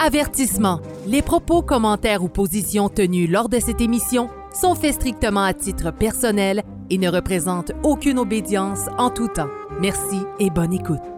Avertissement. Les propos, commentaires ou positions tenus lors de cette émission sont faits strictement à titre personnel et ne représentent aucune obédience en tout temps. Merci et bonne écoute.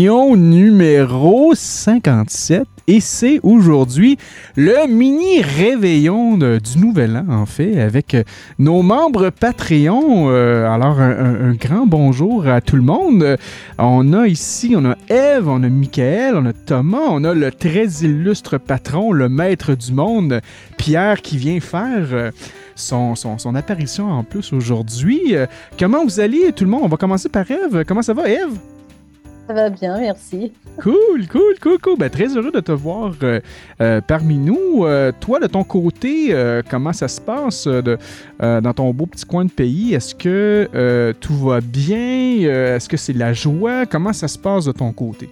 Numéro 57. Et c'est aujourd'hui le mini réveillon du Nouvel An, en fait, avec euh, nos membres Patreon. Euh, alors, un, grand bonjour à tout le monde. On a ici, on a Eve, on a Michael, on a Thomas, on a le très illustre patron, le maître du monde, Pierre, qui vient faire... euh, son, apparition en plus aujourd'hui. Comment vous allez, tout le monde? On va commencer par Eve. Comment ça va, Eve? Ça va bien, merci. Cool, cool, cool, cool. Ben, très heureux de te voir euh, euh, parmi nous. Euh, toi, de ton côté, comment ça se passe de, dans ton beau petit coin de pays? Est-ce que tout va bien? Est-ce que c'est la joie? Comment ça se passe de ton côté?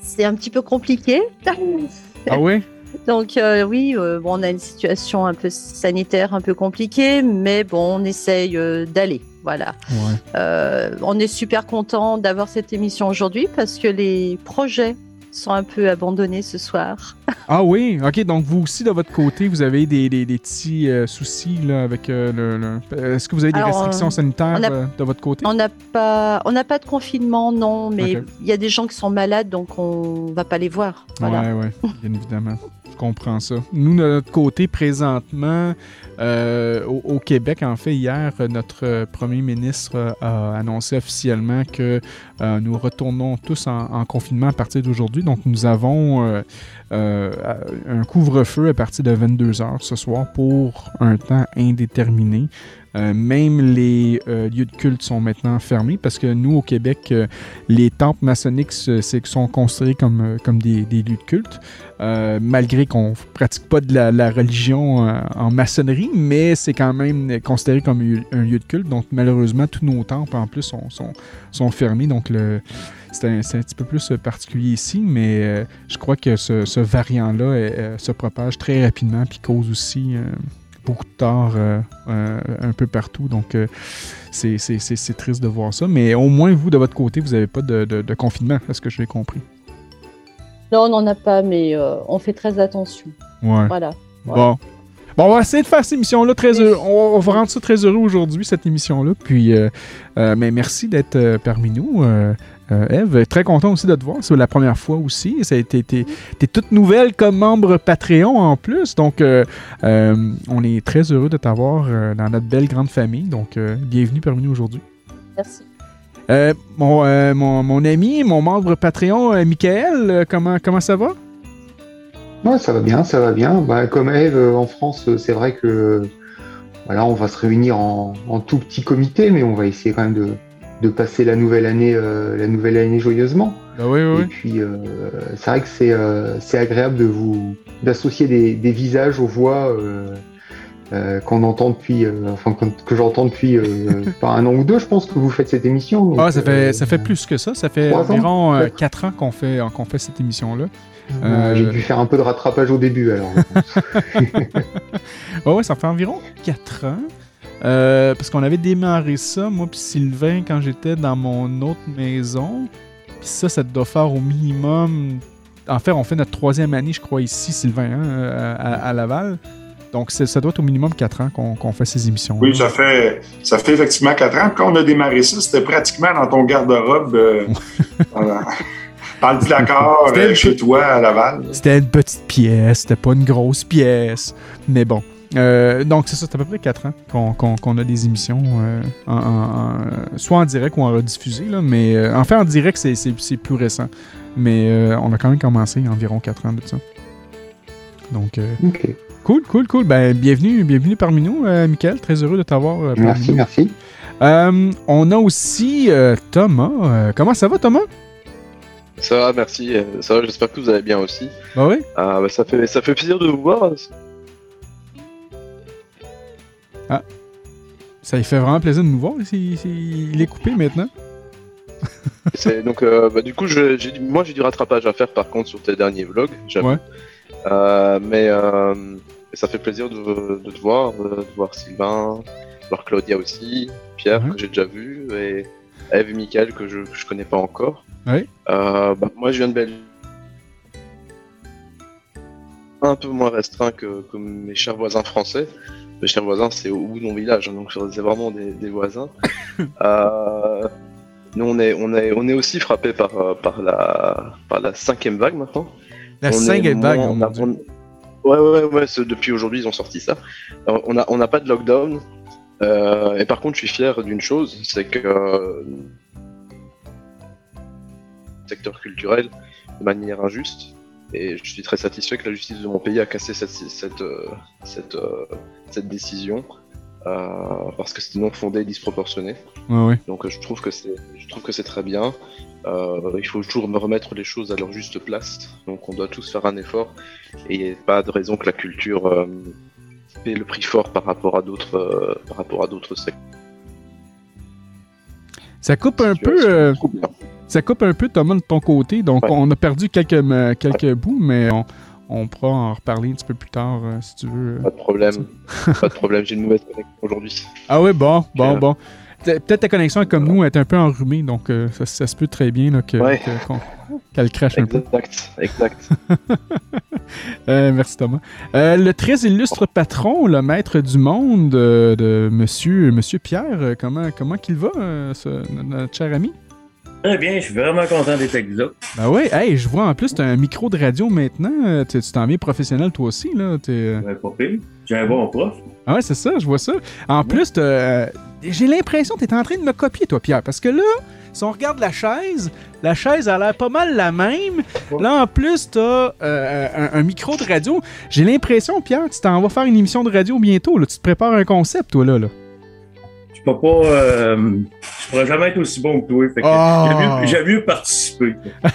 C'est un petit peu compliqué. Ah oui? Donc euh, oui, euh, bon, on a une situation un peu sanitaire un peu compliquée, mais bon, on essaye euh, d'aller. Voilà. Ouais. Euh, on est super content d'avoir cette émission aujourd'hui parce que les projets sont un peu abandonnés ce soir. Ah oui? OK, donc vous aussi, de votre côté, vous avez des, des- des petits euh, soucis là, avec euh, le... le- Est-ce que vous avez des Alors, restrictions sanitaires a- euh, de votre côté? On n'a pas, on n'a pas de confinement, non, mais il y a des gens qui sont malades, donc on va pas les voir. Voilà. Ouais, ouais, bien évidemment. Je comprends ça. Nous, de notre côté, présentement, euh, au, Québec, en fait, hier, notre euh, premier ministre euh, a annoncé officiellement que nous retournons tous en confinement à partir d'aujourd'hui. Donc, nous avons euh, un couvre-feu à partir de 22 heures ce soir pour un temps indéterminé. Euh, même les euh, lieux de culte sont maintenant fermés parce que nous, au Québec, les temples maçonniques sont considérés comme, comme des, lieux de culte, malgré qu'on ne pratique pas de la, religion en maçonnerie, mais c'est quand même considéré comme un, un lieu de culte. Donc, malheureusement, tous nos temples, en plus, sont, sont, sont fermés. Donc, le, c'est un, petit peu plus euh, particulier ici, mais euh, je crois que ce, ce variant-là euh, se propage très rapidement puis cause aussi beaucoup de tort un peu partout. Donc, c'est- triste de voir ça. Mais au moins, vous, de votre côté, vous n'avez pas de, de- de confinement, est-ce que j'ai compris? Non, on n'en a pas, mais on fait très attention. Ouais. Voilà. Bon. Bon, on va essayer de faire cette émission-là très heureux. On, va rendre ça très heureux aujourd'hui, cette émission-là. Puis, euh, euh, mais merci d'être parmi nous, euh, euh, Eve. Très content aussi de te voir. C'est la première fois aussi. T'es, t'es toute nouvelle comme membre Patreon en plus. Donc, euh, euh, on est très heureux de t'avoir euh, dans notre belle grande famille. Donc, euh, bienvenue parmi nous aujourd'hui. Merci. Euh, mon, euh, mon, mon ami, mon membre Patreon, euh, Michael, euh, comment, comment ça va? Ouais, ça va bien, ça va bien. Bah, comme Eve, euh, en France, euh, c'est vrai que voilà, on va se réunir en, en tout petit comité, mais on va essayer quand même de, de passer la nouvelle année, euh, la nouvelle année joyeusement. Bah oui, oui, Et oui. puis, euh, c'est vrai que c'est euh, c'est agréable de vous d'associer des, des visages aux voix qu'on entend depuis, enfin que, que j'entends depuis pas un an ou deux. Je pense que vous faites cette émission. donc, Ah, ça fait, ça fait plus que ça. Ça fait ans, environ peut-être. 4 ans qu'on fait, qu'on fait cette émission-là. euh, euh, J'ai dû faire un peu de rattrapage au début alors. Ouais, ouais, ça fait environ 4 ans. Euh, parce qu'on avait démarré ça, moi puis Sylvain, quand j'étais dans mon autre maison. Puis ça, ça doit faire au minimum. En fait, on fait notre troisième année, je crois, ici, Sylvain, hein, à, à Laval. Donc, ça doit être au minimum 4 ans qu'on fait ces émissions. Oui, ça fait, ça fait effectivement quatre ans. Quand on a démarré ça, c'était pratiquement dans ton garde-robe, euh, dans, le placard chez toi à Laval? C'était une petite pièce, c'était pas une grosse pièce. Mais bon. Euh, donc, c'est ça, c'est à peu près 4 ans qu'on qu'on- qu'on a des émissions, euh, en- en- en- soit en direct ou en rediffusé. Là, mais euh, en fait, en direct, c'est- c'est c'est plus récent. Mais euh, on a quand même commencé il y a environ 4 ans de ça. Donc, euh, cool, cool, cool. Ben, bienvenue, bienvenue parmi nous, euh, Michael. Très heureux de t'avoir euh, parmi Merci, nous. merci. Euh, on a aussi euh, Thomas. Euh, comment ça va, Thomas? Ça va, merci. euh, Ça va, j'espère que vous allez bien aussi. Bah oui. Ah, bah, ça, fait, ça fait plaisir de vous voir. Ça lui fait vraiment plaisir de nous voir. Il, est coupé maintenant. donc, euh, bah, du coup, je, moi j'ai du rattrapage à faire par contre sur tes derniers vlogs. Ouais. Euh, mais euh, ça fait plaisir de, te voir, de, voir Sylvain, de voir Claudia aussi, Pierre que j'ai déjà vu, et Eve et Michael que je, je connais pas encore. Ouais. Bah, moi je viens de Belgique un peu moins restreint que, que, mes chers voisins français. Mes chers voisins, c'est au bout de mon village, hein, donc c'est vraiment des, voisins. euh, nous, on est, on est, on est aussi frappé par, euh, par, la, par la cinquième vague maintenant. La cinquième vague, on, Ouais, ouais, ouais, depuis aujourd'hui, ils ont sorti ça. on n'a on a pas de lockdown. Euh, et par contre, je suis fier d'une chose, c'est que euh, secteur culturel, de manière injuste, et je suis très satisfait que la justice de mon pays a cassé cette, cette, euh, cette, euh, cette décision. Euh, parce que c'était non fondé et disproportionné. Donc je trouve que c'est, je trouve que c'est très bien. il faut toujours me remettre les choses à leur juste place. Donc on doit tous faire un effort et il n'y a pas de raison que la culture paie le prix fort par rapport à d'autres, par rapport à d'autres secteurs. Ça coupe un peu. Ça coupe un peu, Thomas, de ton côté. Donc, on a perdu quelques, euh, quelques bouts, mais on, on, pourra en reparler un petit peu plus tard, euh, si tu veux. Pas de problème. pas de problème, j'ai une mauvaise connexion aujourd'hui. Ah oui, bon, bon, bon. Peut-être ta connexion comme nous est un peu enrhumée, donc euh, ça, se peut très bien qu'elle crache un peu. Exact, exact. merci Thomas. le très illustre patron, le maître du monde de monsieur, monsieur Pierre, comment, comment qu'il va, notre cher ami? Très bien, je suis vraiment content d'être avec vous autres. Ben oui, hey, je vois en plus, tu as un micro de radio maintenant. Tu t'en viens professionnel toi aussi, là. Euh. Ben, pas pire. J'ai un bon prof. Ah ouais, c'est ça, je vois ça. En plus, euh, j'ai l'impression que tu es en train de me copier, toi, Pierre, parce que là, si on regarde la chaise, la chaise a l'air pas mal la même. Là, en plus, tu as euh, un, micro de radio. J'ai l'impression, Pierre, tu t'en vas faire une émission de radio bientôt. Là. Tu te prépares un concept, toi, là. là peux pas. Euh, je pourrais jamais être aussi bon que toi. Fait que J'aime mieux, participer.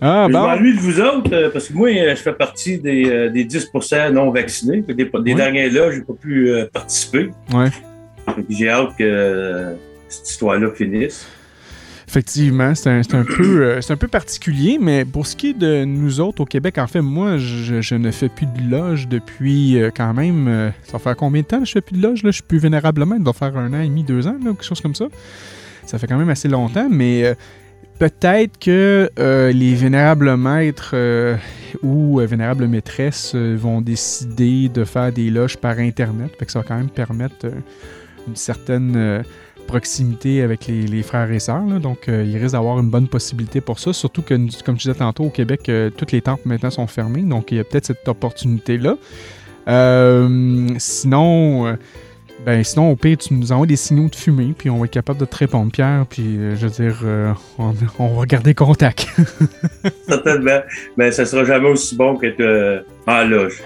ah, je m'ennuie de vous autres euh, parce que moi, je fais partie des, euh, des 10% non vaccinés. Des, des derniers là, j'ai pas pu euh, participer. Ouais. J'ai hâte que cette histoire-là finisse. Effectivement, c'est un, peu, euh, un peu particulier, mais pour ce qui est de nous autres au Québec, en fait, moi, je, ne fais plus de loge depuis euh, quand même. Euh, ça fait combien de temps que je fais plus de loge? Là? Je suis plus vénérablement, il doit faire un an et demi, deux ans, quelque chose comme ça. Ça fait quand même assez longtemps, mais peut-être que les vénérables maîtres ou vénérables maîtresses vont décider de faire des loges par Internet. Fait que ça va quand même permettre une certaine proximité avec les, frères et sœurs. donc, euh, il risque d'avoir une bonne possibilité pour ça. Surtout que, comme je disais tantôt, au Québec, euh, toutes les temples maintenant sont fermées. Donc, il y a peut-être cette opportunité-là. Euh, sinon, ben, sinon, au pire, tu nous envoies des signaux de fumée, puis on va être capable de te répondre, Pierre. Puis, je veux dire, on, va garder contact. Certainement. Mais ça sera jamais aussi bon en loge.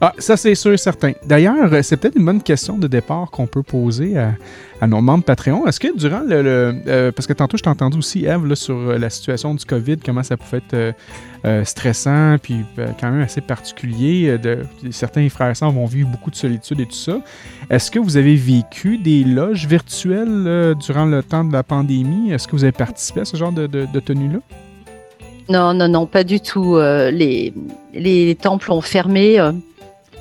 Ah, ça, c'est sûr et certain. D'ailleurs, c'est peut-être une bonne question de départ qu'on peut poser à, nos membres Patreon. Est-ce que durant le. Euh, parce que tantôt, je t'ai entendu aussi, Eve, sur euh, la situation du COVID, comment ça pouvait être euh, stressant, puis quand même assez particulier. De, certains frères et sœurs vont vivre beaucoup de solitude et tout ça. Est-ce que vous avez vécu des loges virtuelles durant le temps de la pandémie? Est-ce que vous avez participé à ce genre de, de, tenue-là? Non, non, non, pas du tout. les, les temples ont fermé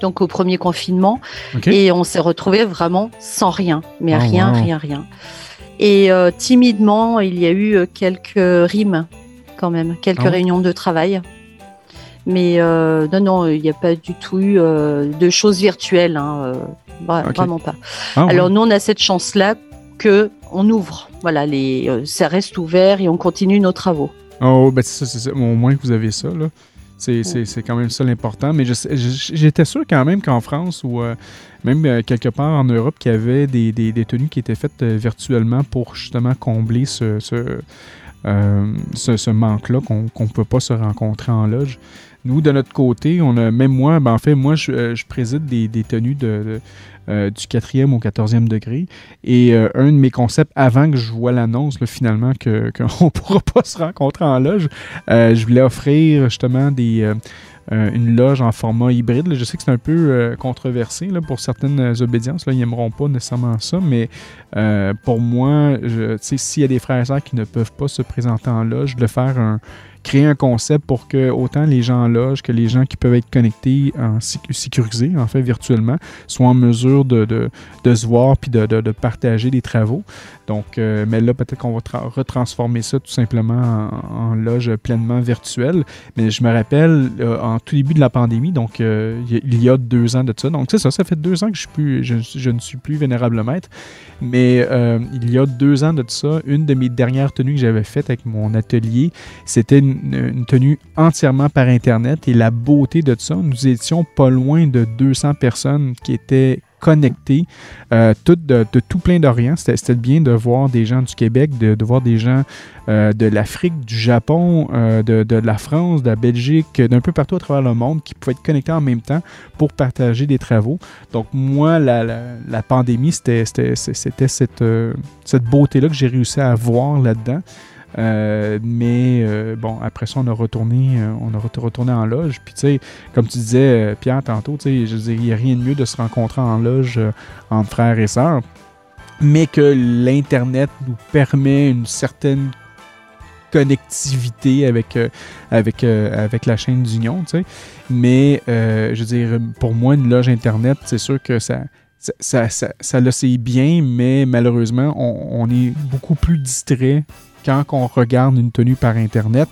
donc au premier confinement. Et on s'est retrouvé vraiment sans rien, mais oh, rien, rien, rien. Et euh, timidement, il y a eu euh, quelques rimes quand même, quelques ah réunions de travail. Mais euh, non, non, il n'y a pas du tout eu de choses virtuelles, hein, vraiment pas. Ah Alors nous, on a cette chance-là que on ouvre, voilà, les, ça reste ouvert et on continue nos travaux. Oh, ben c'est ça, au moins que vous avez ça là. C'est quand même ça l'important. Mais j'étais sûr quand même qu'en France ou euh, même euh, quelque part en Europe, qu'il y avait des, des, tenues qui étaient faites euh, virtuellement pour justement combler ce, ce, ce, manque-là qu'on ne peut pas se rencontrer en loge. Nous, de notre côté, on a, même moi, ben en fait, moi, je, je préside des, des tenues euh, du quatrième au quatorzième degré. Et euh, un de mes concepts, avant que je vois l'annonce, finalement, qu'on ne pourra pas se rencontrer en loge, euh, je voulais offrir justement des, une loge en format hybride. Je sais que c'est un peu controversé pour certaines obédiences. Là, ils n'aimeront pas nécessairement ça, mais pour moi, s'il y a des frères et sœurs qui ne peuvent pas se présenter en loge, de faire un, créer un concept pour que autant les gens en loge que les gens qui peuvent être connectés en sécurisés, en fait, virtuellement, soient en mesure de, se voir puis de, partager des travaux. Donc, euh, mais là, peut-être qu'on va retransformer ça tout simplement en, loge pleinement virtuelle. Mais je me rappelle, euh, en tout début de la pandémie, donc euh, il y a deux ans de ça. Donc, c'est ça, ça fait deux ans que je, ne suis plus vénérable maître. Mais il y a deux ans de ça, une de mes dernières tenues que j'avais faites avec mon atelier, c'était une, tenue entièrement par Internet. Et la beauté de ça, nous étions pas loin de 200 personnes qui étaient connectés, euh, de, tout plein d'Orient. C'était bien de voir des gens du Québec, de, voir des gens euh, de l'Afrique, du Japon, euh, de, la France, de la Belgique, d'un peu partout à travers le monde qui pouvaient être connectés en même temps pour partager des travaux. Donc moi, la, la pandémie, c'était cette, cette beauté-là que j'ai réussi à voir là-dedans. Euh, mais euh, bon, après ça, on a retourné, euh, on a retourné en loge. Puis tu sais, comme tu disais, Pierre, tantôt, tu sais, je il n'y a rien de mieux de se rencontrer en loge entre frères et sœurs. Mais que l'Internet nous permet une certaine connectivité avec, avec, avec la chaîne d'union, tu sais. Mais, je veux dire, pour moi, une loge Internet, c'est sûr que ça, ça, ça, ça, le sait bien, mais malheureusement, on, on, est beaucoup plus distrait quand on regarde une tenue par Internet,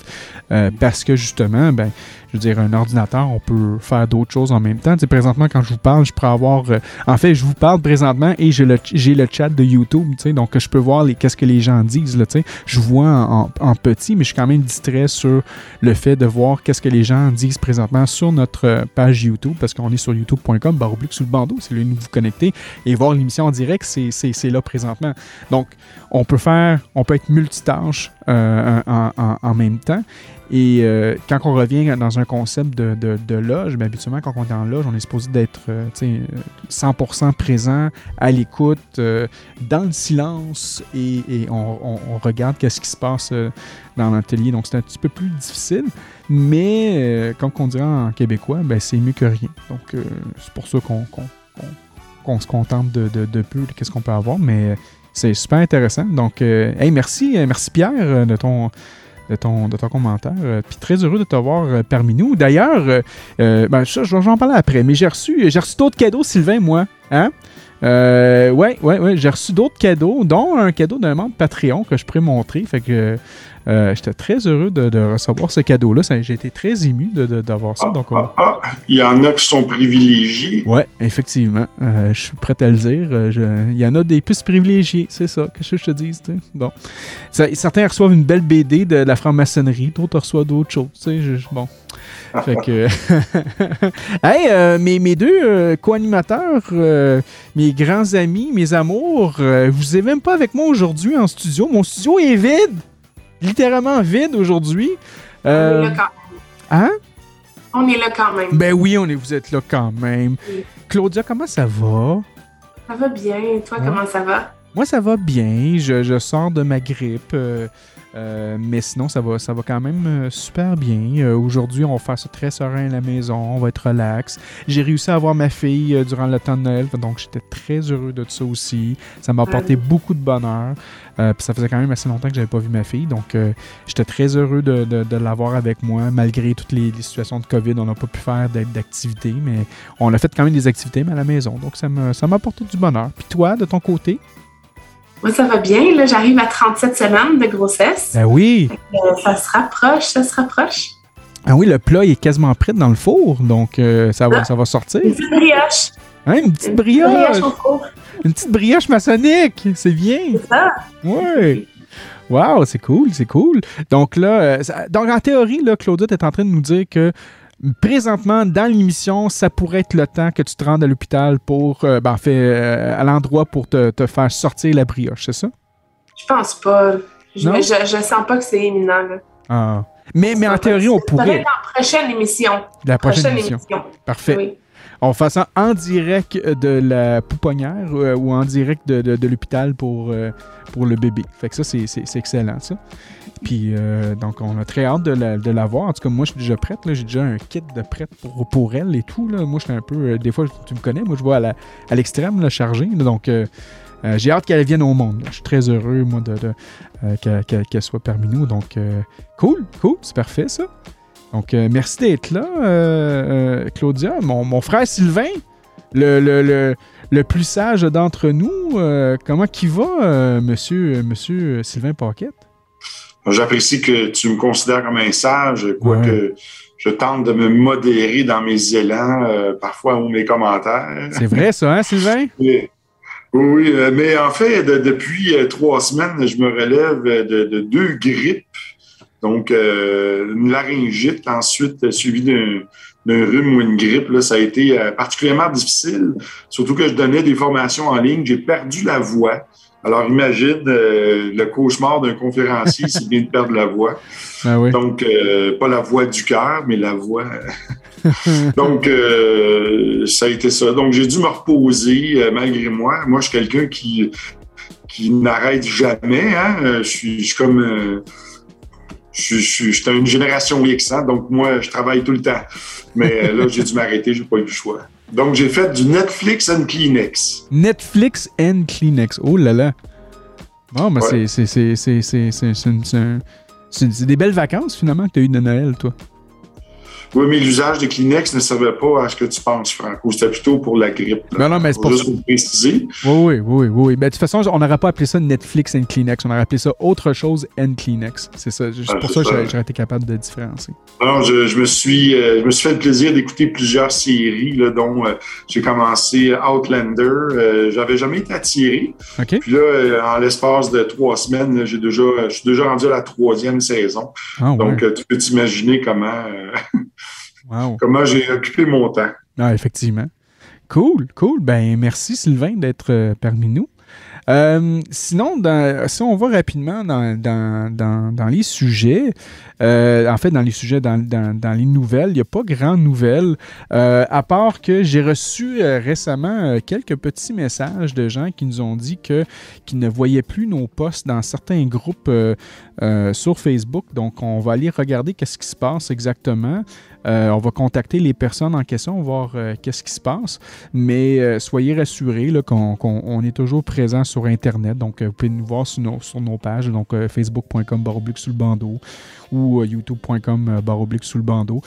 euh, parce que justement, ben, je veux dire, un ordinateur, on peut faire d'autres choses en même temps. Présentement, quand je vous parle, je peux avoir. Euh, en fait, je vous parle présentement et j'ai le, le chat de YouTube, tu sais, donc je peux voir qu'est-ce que les gens disent. Tu sais. Je vois en, petit, mais je suis quand même distrait sur le fait de voir qu'est-ce que les gens disent présentement sur notre euh, page YouTube, parce qu'on est sur youtube.com, baroblique sous le bandeau, c'est là où vous connecter et voir l'émission en direct, c'est là présentement. Donc, on peut faire, on peut être multitâche euh, en, même temps. Et euh, quand on revient dans un concept de, de, loge, bien, habituellement, quand on est en loge, on est supposé d'être 100% euh, présent, à l'écoute, dans le silence, et, on, regarde qu'est-ce qui se passe dans l'atelier. Donc, c'est un petit peu plus difficile, mais comme on dirait en québécois, ben, c'est mieux que rien. Donc, c'est pour ça qu'on se contente de, de peu qu'est-ce qu'on peut avoir, mais c'est super intéressant. Donc, euh, hey, merci, euh, merci Pierre euh, de ton, de ton, de ton commentaire. Puis très heureux de t'avoir parmi nous. D'ailleurs, ben, je, vais en parler après, mais j'ai reçu, reçu d'autres cadeaux, Sylvain, moi. Hein? Euh, ouais, ouais, ouais. J'ai reçu d'autres cadeaux, dont un cadeau d'un membre Patreon que je pourrais montrer. Fait que euh, j'étais très heureux de, recevoir ce cadeau-là. J'ai été très ému d'avoir ça. Ah, donc, ah, ah, il y en a qui sont privilégiés. Ouais, effectivement. Euh, je suis prêt à le dire. Euh, il y en a des plus privilégiés, c'est ça. que je te dis? Bon. certains reçoivent une belle BD de la franc-maçonnerie, d'autres reçoivent d'autres choses. bon. Fait que. hey, mes, mes, deux co-animateurs, mes grands amis, mes amours, vous n'êtes même pas avec moi aujourd'hui en studio. Mon studio est vide littéralement vide aujourd'hui. On est là quand même. Hein? On est là quand même. Ben oui, on est, vous êtes là quand même. Claudia, comment ça va? Ça va bien. Toi, comment ça va? Moi, ça va bien. Je, je sors de ma grippe. Euh, euh, mais sinon, ça va, ça va quand même euh, super bien. Euh, aujourd'hui, on va faire ça très serein à la maison. On va être relax. J'ai réussi à avoir ma fille durant le temps de Noël, donc j'étais très heureux de ça aussi. Ça m'a apporté beaucoup de bonheur. puis ça faisait quand même assez longtemps que j'avais pas vu ma fille, donc j'étais très heureux de, de, l'avoir avec moi. Malgré toutes les, situations de COVID, on n'a pas pu faire d'activités, mais on a fait quand même des activités mais à la maison. Donc ça m'a apporté du bonheur. Puis toi, de ton côté? Moi, ça va bien. Là, j'arrive à 37 semaines de grossesse. Ben oui. Euh, ça se rapproche, ça se rapproche. Ah oui, le plat est quasiment prêt dans le four, donc euh, ça, va, ah. ça va sortir. Une petite brioche. Hein, une petite brioche? Une petite brioche maçonnique. C'est bien. C'est ça. Oui. Wow, c'est cool, c'est cool. Donc là, euh, donc en théorie, là, Claudette est en train de nous dire que présentement, dans l'émission, ça pourrait être le temps que tu te rendes à l'hôpital pour, euh, ben, fait, euh, à l'endroit pour te, faire sortir la brioche, c'est ça? Je pense pas. Je, je, sens pas que c'est imminent. Ah. Mais, mais en théorie, on pourrait. La prochaine émission. La prochaine, émission. Parfait. On fait ça en direct de la pouponnière euh, ou en direct de, de, l'hôpital pour, pour le bébé. Fait que ça, c'est excellent, ça. Puis donc, on a très hâte de la, voir. En tout cas, moi, je suis déjà prête. J'ai déjà un kit de prête pour, pour elle et tout. Là. Moi, je suis un peu. des fois, tu me connais. Moi, je vois à l'extrême, la chargée. Donc, j'ai hâte qu'elle vienne au monde. Je suis très heureux, moi, de, qu'elle soit parmi nous. Donc, cool, cool. C'est parfait, ça. Donc, merci d'être là, Claudia. Mon, frère Sylvain, le le plus sage d'entre nous. Euh, comment qui va, euh, monsieur, monsieur Sylvain Paquette? J'apprécie que tu me considères comme un sage, quoique je tente de me modérer dans mes élans, euh, parfois ou mes commentaires. C'est vrai ça, hein, Sylvain? Oui, mais en fait, depuis trois semaines, je me relève de, deux grippes. Donc, une laryngite, ensuite suivie d'un d'un rhume ou une grippe, là, ça a été euh, particulièrement difficile. Surtout que je donnais des formations en ligne. J'ai perdu la voix. Alors imagine euh, le cauchemar d'un conférencier, c'est bien de perdre la voix. Ah oui. Donc, euh, pas la voix du cœur, mais la voix. Donc, ça a été ça. Donc, j'ai dû me reposer malgré moi. Moi, je suis quelqu'un qui, qui n'arrête jamais. Hein? Je, suis, je suis comme je, je, suis une génération X, hein, donc moi, je travaille tout le temps. Mais euh, là, j'ai dû m'arrêter, j'ai pas eu le choix. Donc, j'ai fait du Netflix and Kleenex. Netflix and Kleenex. Oh là là. Bon, ouais. c'est des belles vacances, finalement, que tu as eues de Noël, toi. Oui, mais l'usage de Kleenex ne servait pas à ce que tu penses, Franco. C'était plutôt pour la grippe. Non, non, mais c'est pour Juste pour préciser. Oui, oui, oui. oui. Ben, de toute façon, on n'aurait pas appelé ça Netflix and Kleenex. On aurait appelé ça autre chose and Kleenex. C'est ça. C'est ah, pour ça, que j'aurais été capable de différencier. Alors, je, me suis, euh, je me suis fait le plaisir d'écouter plusieurs séries, là, dont euh, j'ai commencé Outlander. Euh, J'avais jamais été attiré. OK. Puis là, en l'espace de trois semaines, j'ai déjà, je suis déjà rendu à la troisième saison. Ah, Donc, tu peux t'imaginer comment. Comment j'ai occupé mon temps. Ah, effectivement. Cool, cool. Ben, merci Sylvain d'être euh, parmi nous. Euh, sinon, si on va rapidement dans, les sujets, euh, en fait, dans les sujets, dans, les nouvelles, il n'y a pas grand nouvelles, à part que j'ai reçu récemment quelques petits messages de gens qui nous ont dit que qu'ils ne voyaient plus nos posts dans certains groupes sur Facebook. Donc, on va aller regarder qu'est-ce qui se passe exactement. Euh, on va contacter les personnes en question, voir euh, qu'est-ce qui se passe. Mais euh, soyez rassurés qu'on est toujours présent sur Internet. Donc, vous pouvez nous voir sur nos, sur pages, donc facebook.com sous le bandeau ou youtube.com baroblique sous le bandeau.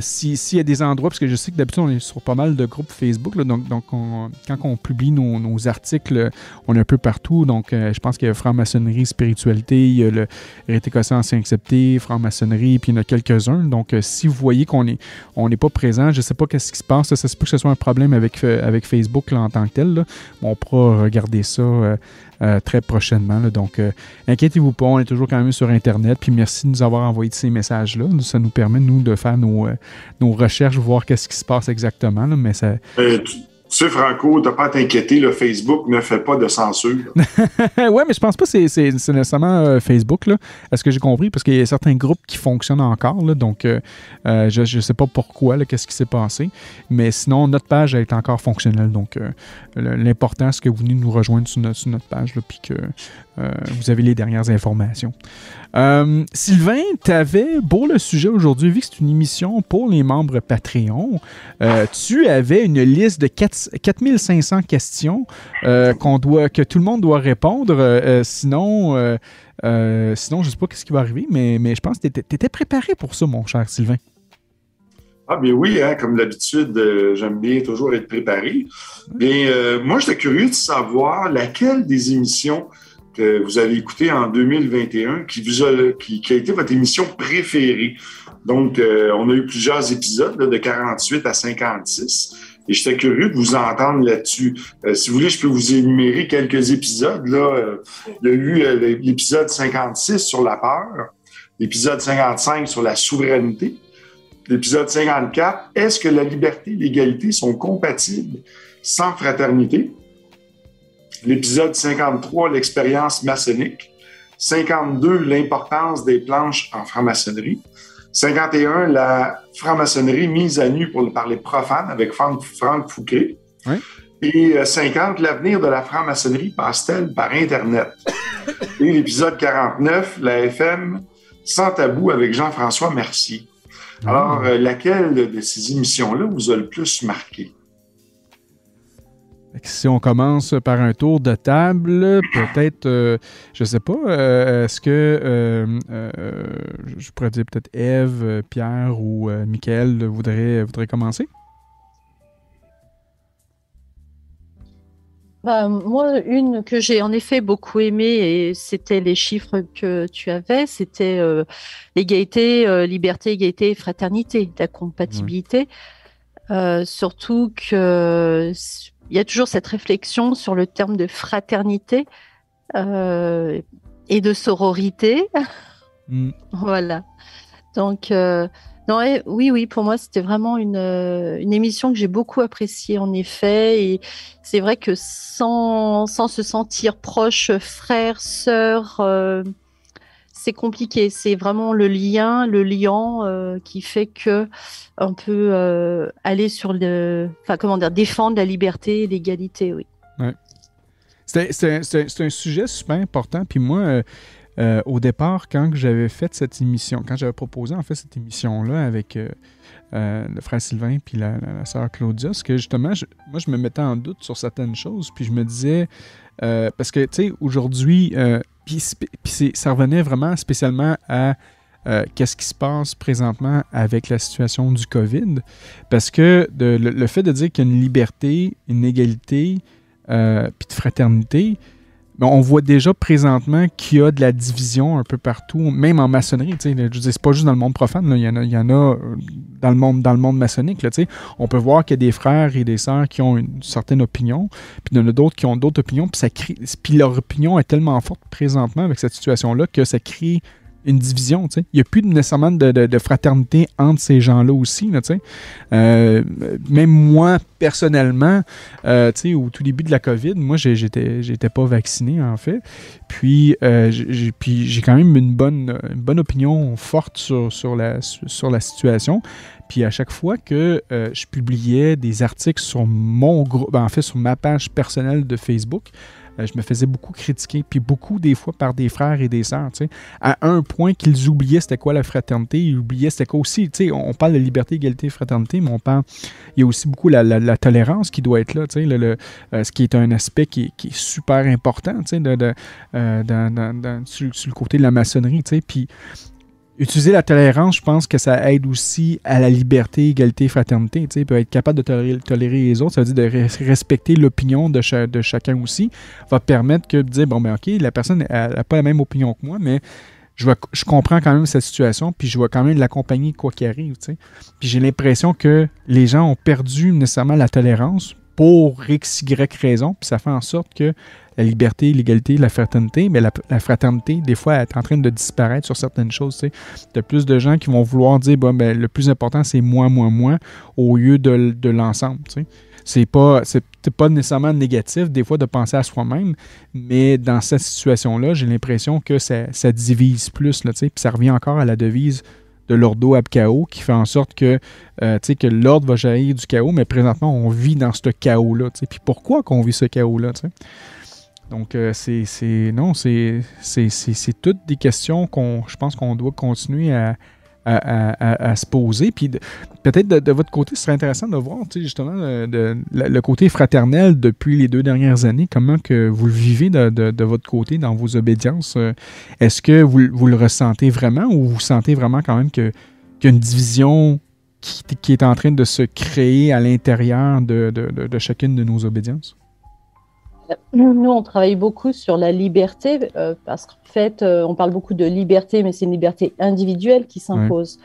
S'il y a des endroits, parce que je sais que d'habitude, on est sur pas mal de groupes Facebook, donc, donc quand on publie nos, articles, on est un peu partout. Donc, je pense qu'il y a franc-maçonnerie, spiritualité, il y a le rétécossé ancien accepté, franc-maçonnerie, puis il y en a quelques-uns. Donc, si vous voyez qu'on n'est on pas présent. Je ne sais pas qu'est-ce qui se passe. Ça se peut que ce soit un problème avec, euh, avec Facebook en tant que tel. On pourra regarder ça euh, euh, très prochainement. Donc, inquiétez-vous pas, on est toujours quand même sur Internet. Puis merci de nous avoir envoyé ces messages-là. Ça nous permet, nous, de faire nos, nos recherches, voir qu'est-ce qui se passe exactement. mais ça, tu sais, Franco, t'as pas à t'inquiéter, le Facebook ne fait pas de censure. ouais, mais je pense pas que c'est nécessairement euh, Facebook, là, à ce que j'ai compris, parce qu'il y a certains groupes qui fonctionnent encore, là, donc euh, euh, je ne sais pas pourquoi, qu'est-ce qui s'est passé, mais sinon, notre page est encore fonctionnelle, donc l'important, c'est que vous venez nous rejoindre sur notre, sur notre page, puis que vous avez les dernières informations. Euh, Sylvain, tu avais, pour le sujet aujourd'hui, vu que c'est une émission pour les membres Patreon, euh, tu avais une liste de 4, 4500 questions euh, qu'on doit, que tout le monde doit répondre. sinon, sinon, je ne sais pas ce qui va arriver, mais, mais je pense que tu étais, préparé pour ça, mon cher Sylvain. Ah, bien oui, hein, comme d'habitude, j'aime bien toujours être préparé. Bien, moi, j'étais curieux de savoir laquelle des émissions que vous avez écouté en 2021 qui, a, été votre émission préférée. Donc, euh, on a eu plusieurs épisodes de 48 à 56. Et j'étais curieux de vous entendre là-dessus. Euh, si vous voulez, je peux vous énumérer quelques épisodes. Là, euh, il y a eu l'épisode 56 sur la peur, l'épisode 55 sur la souveraineté, l'épisode 54, est-ce que la liberté et l'égalité sont compatibles sans fraternité? L'épisode 53, l'expérience maçonnique. 52, l'importance des planches en franc-maçonnerie. 51, la franc-maçonnerie mise à nu pour, par les profanes avec Franck, Fouquet. Et 50, euh, l'avenir de la franc-maçonnerie passe-t-elle par Internet? Et l'épisode 49, la FM Sans tabou avec Jean-François Mercier. Ah. Alors, laquelle de ces émissions-là vous a le plus marqué? Si on commence par un tour de table, peut-être, euh, je sais pas, euh, est-ce que euh, je pourrais dire peut-être Eve, Pierre ou Michael voudraient, voudrait commencer? Bah, moi, une que j'ai en effet beaucoup aimée, et c'était les chiffres que tu avais, c'était l'égalité, liberté, égalité, fraternité, la compatibilité. surtout que il y a toujours cette réflexion sur le terme de fraternité euh, et de sororité. Mm. voilà. Donc, euh, non, oui, oui, pour moi, c'était vraiment une, euh, une, émission que j'ai beaucoup appréciée, en effet. Et c'est vrai que sans, sans se sentir proche, frère, sœur, c'est compliqué. C'est vraiment le lien, le lien euh, qui fait que on peut euh, aller sur le, enfin comment dire, défendre la liberté et l'égalité, oui. C'est un sujet super important. Puis moi, euh, au départ, quand j'avais fait cette émission, quand j'avais proposé en fait cette émission-là avec le frère Sylvain puis la, la, sœur Claudia, c'est que justement, moi, je me mettais en doute sur certaines choses. Puis je me disais, parce que, tu sais, aujourd'hui, puis, ça revenait vraiment spécialement à euh, qu'est-ce qui se passe présentement avec la situation du COVID. Parce que le, fait de dire qu'il y a une liberté, une égalité, euh, puis de fraternité, on voit déjà présentement qu'il y a de la division un peu partout, même en maçonnerie. Je dire, c'est pas juste dans le monde profane, il, y en a, il y en a euh, dans le monde, dans le monde maçonnique. Là, on peut voir qu'il y a des frères et des sœurs qui ont une certaine opinion, puis il y en a d'autres qui ont d'autres opinions, puis, ça puis leur opinion est tellement forte présentement avec cette situation-là que ça crée une division. Il n'y a plus nécessairement de, fraternité entre ces gens-là aussi. euh, même moi, personnellement, euh, au tout début de la COVID, moi, j'étais, j'étais pas vacciné, en fait. Puis, euh, j'ai, j'ai quand même une bonne, une bonne opinion forte sur, sur, la, sur la situation. Puis à chaque fois que euh, je publiais des articles sur mon groupe, ben, en fait sur ma page personnelle de Facebook, euh, je me faisais beaucoup critiquer, puis beaucoup des fois par des frères et des sœurs, à un point qu'ils oubliaient c'était quoi la fraternité, ils oubliaient c'était quoi aussi, on parle de liberté, égalité, fraternité, mais on il y a aussi beaucoup la, tolérance qui doit être là, le, le, euh, ce qui est un aspect qui, est super important, de, de, euh, sur, le côté de la maçonnerie, puis utiliser la tolérance, je pense que ça aide aussi à la liberté, égalité, fraternité. Tu peut être capable de tolérer, les autres, ça veut dire de respecter l'opinion de, chacun aussi, va permettre que de dire, bon, ben ok, la personne n'a pas la même opinion que moi, mais je, vois, je comprends quand même cette situation, puis je vais quand même l'accompagner quoi qu'il arrive. Puis j'ai l'impression que les gens ont perdu nécessairement la tolérance pour X, Y raison, puis ça fait en sorte que la liberté, l'égalité, la fraternité, mais la, fraternité, des fois, est en train de disparaître sur certaines choses. Tu sais. plus de gens qui vont vouloir dire ben, le plus important, c'est moi, moi, moi, au lieu de, l'ensemble. C'est pas, pas nécessairement négatif, des fois, de penser à soi-même, mais dans cette situation-là, j'ai l'impression que ça, ça, divise plus. Là. Puis ça revient encore à la devise de l'ordo ab chaos qui fait en sorte que, euh, que l'ordre va jaillir du chaos, mais présentement, on vit dans ce chaos-là. Puis pourquoi qu'on vit ce chaos-là? Donc, euh, c'est, non, c'est, toutes des questions qu'on, je pense qu'on doit continuer à, se poser. Puis peut-être de, votre côté, ce serait intéressant de voir justement euh, le côté fraternel depuis les deux dernières années, comment que vous le vivez de, votre côté dans vos obédiences? Euh, est-ce que vous, le ressentez vraiment ou vous sentez vraiment quand même qu'il y a une division qui, qui, est en train de se créer à l'intérieur de, chacune de nos obédiences? Nous, on travaille beaucoup sur la liberté euh, parce qu'en fait, euh, on parle beaucoup de liberté, mais c'est une liberté individuelle qui s'impose.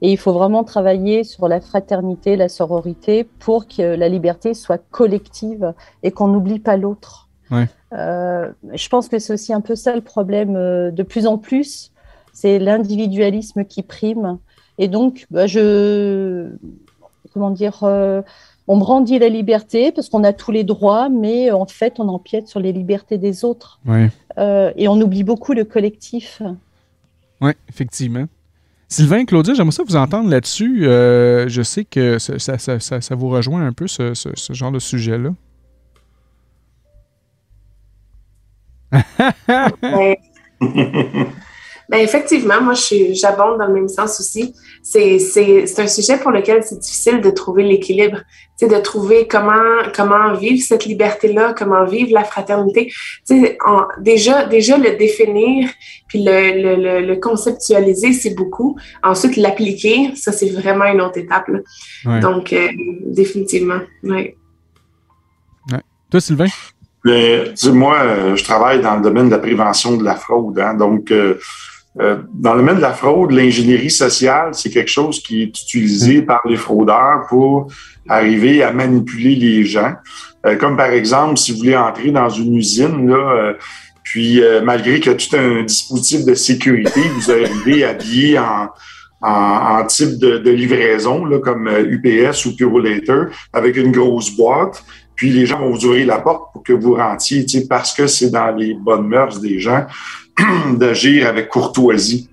Et il faut vraiment travailler sur la fraternité, la sororité pour que la liberté soit collective et qu'on n'oublie pas l'autre. Euh, je pense que c'est aussi un peu ça le problème de plus en plus, c'est l'individualisme qui prime. Et donc, bah, je, comment dire, on brandit la liberté parce qu'on a tous les droits, mais en fait, on empiète sur les libertés des autres. Euh, et on oublie beaucoup le collectif. Oui, effectivement. Sylvain, Claudia, j'aimerais ça vous entendre là-dessus. Euh, je sais que ça, vous rejoint un peu, ce, genre de sujet-là. Ben effectivement, moi, j'abonde dans le même sens aussi. C'est un sujet pour lequel c'est difficile de trouver l'équilibre, de trouver comment, comment vivre cette liberté-là, comment vivre la fraternité. En, déjà, déjà, le définir puis le, le, le, conceptualiser, c'est beaucoup. Ensuite, l'appliquer, ça, c'est vraiment une autre étape. Donc, euh, définitivement, oui. Ouais. Toi, Sylvain? Bien, moi, euh, je travaille dans le domaine de la prévention de la fraude. Hein, donc, euh, euh, dans le domaine de la fraude, l'ingénierie sociale, c'est quelque chose qui est utilisé mm. par les fraudeurs pour arriver à manipuler les gens. Euh, comme par exemple, si vous voulez entrer dans une usine, là, euh, puis malgré qu'il y a tout un dispositif de sécurité, vous arrivez habillé en, en, en type de, de, livraison, là, comme UPS ou Purolator, avec une grosse boîte. Puis les gens vont vous ouvrir la porte pour que vous rentiez, parce que c'est dans les bonnes mœurs des gens. d'agir avec courtoisie.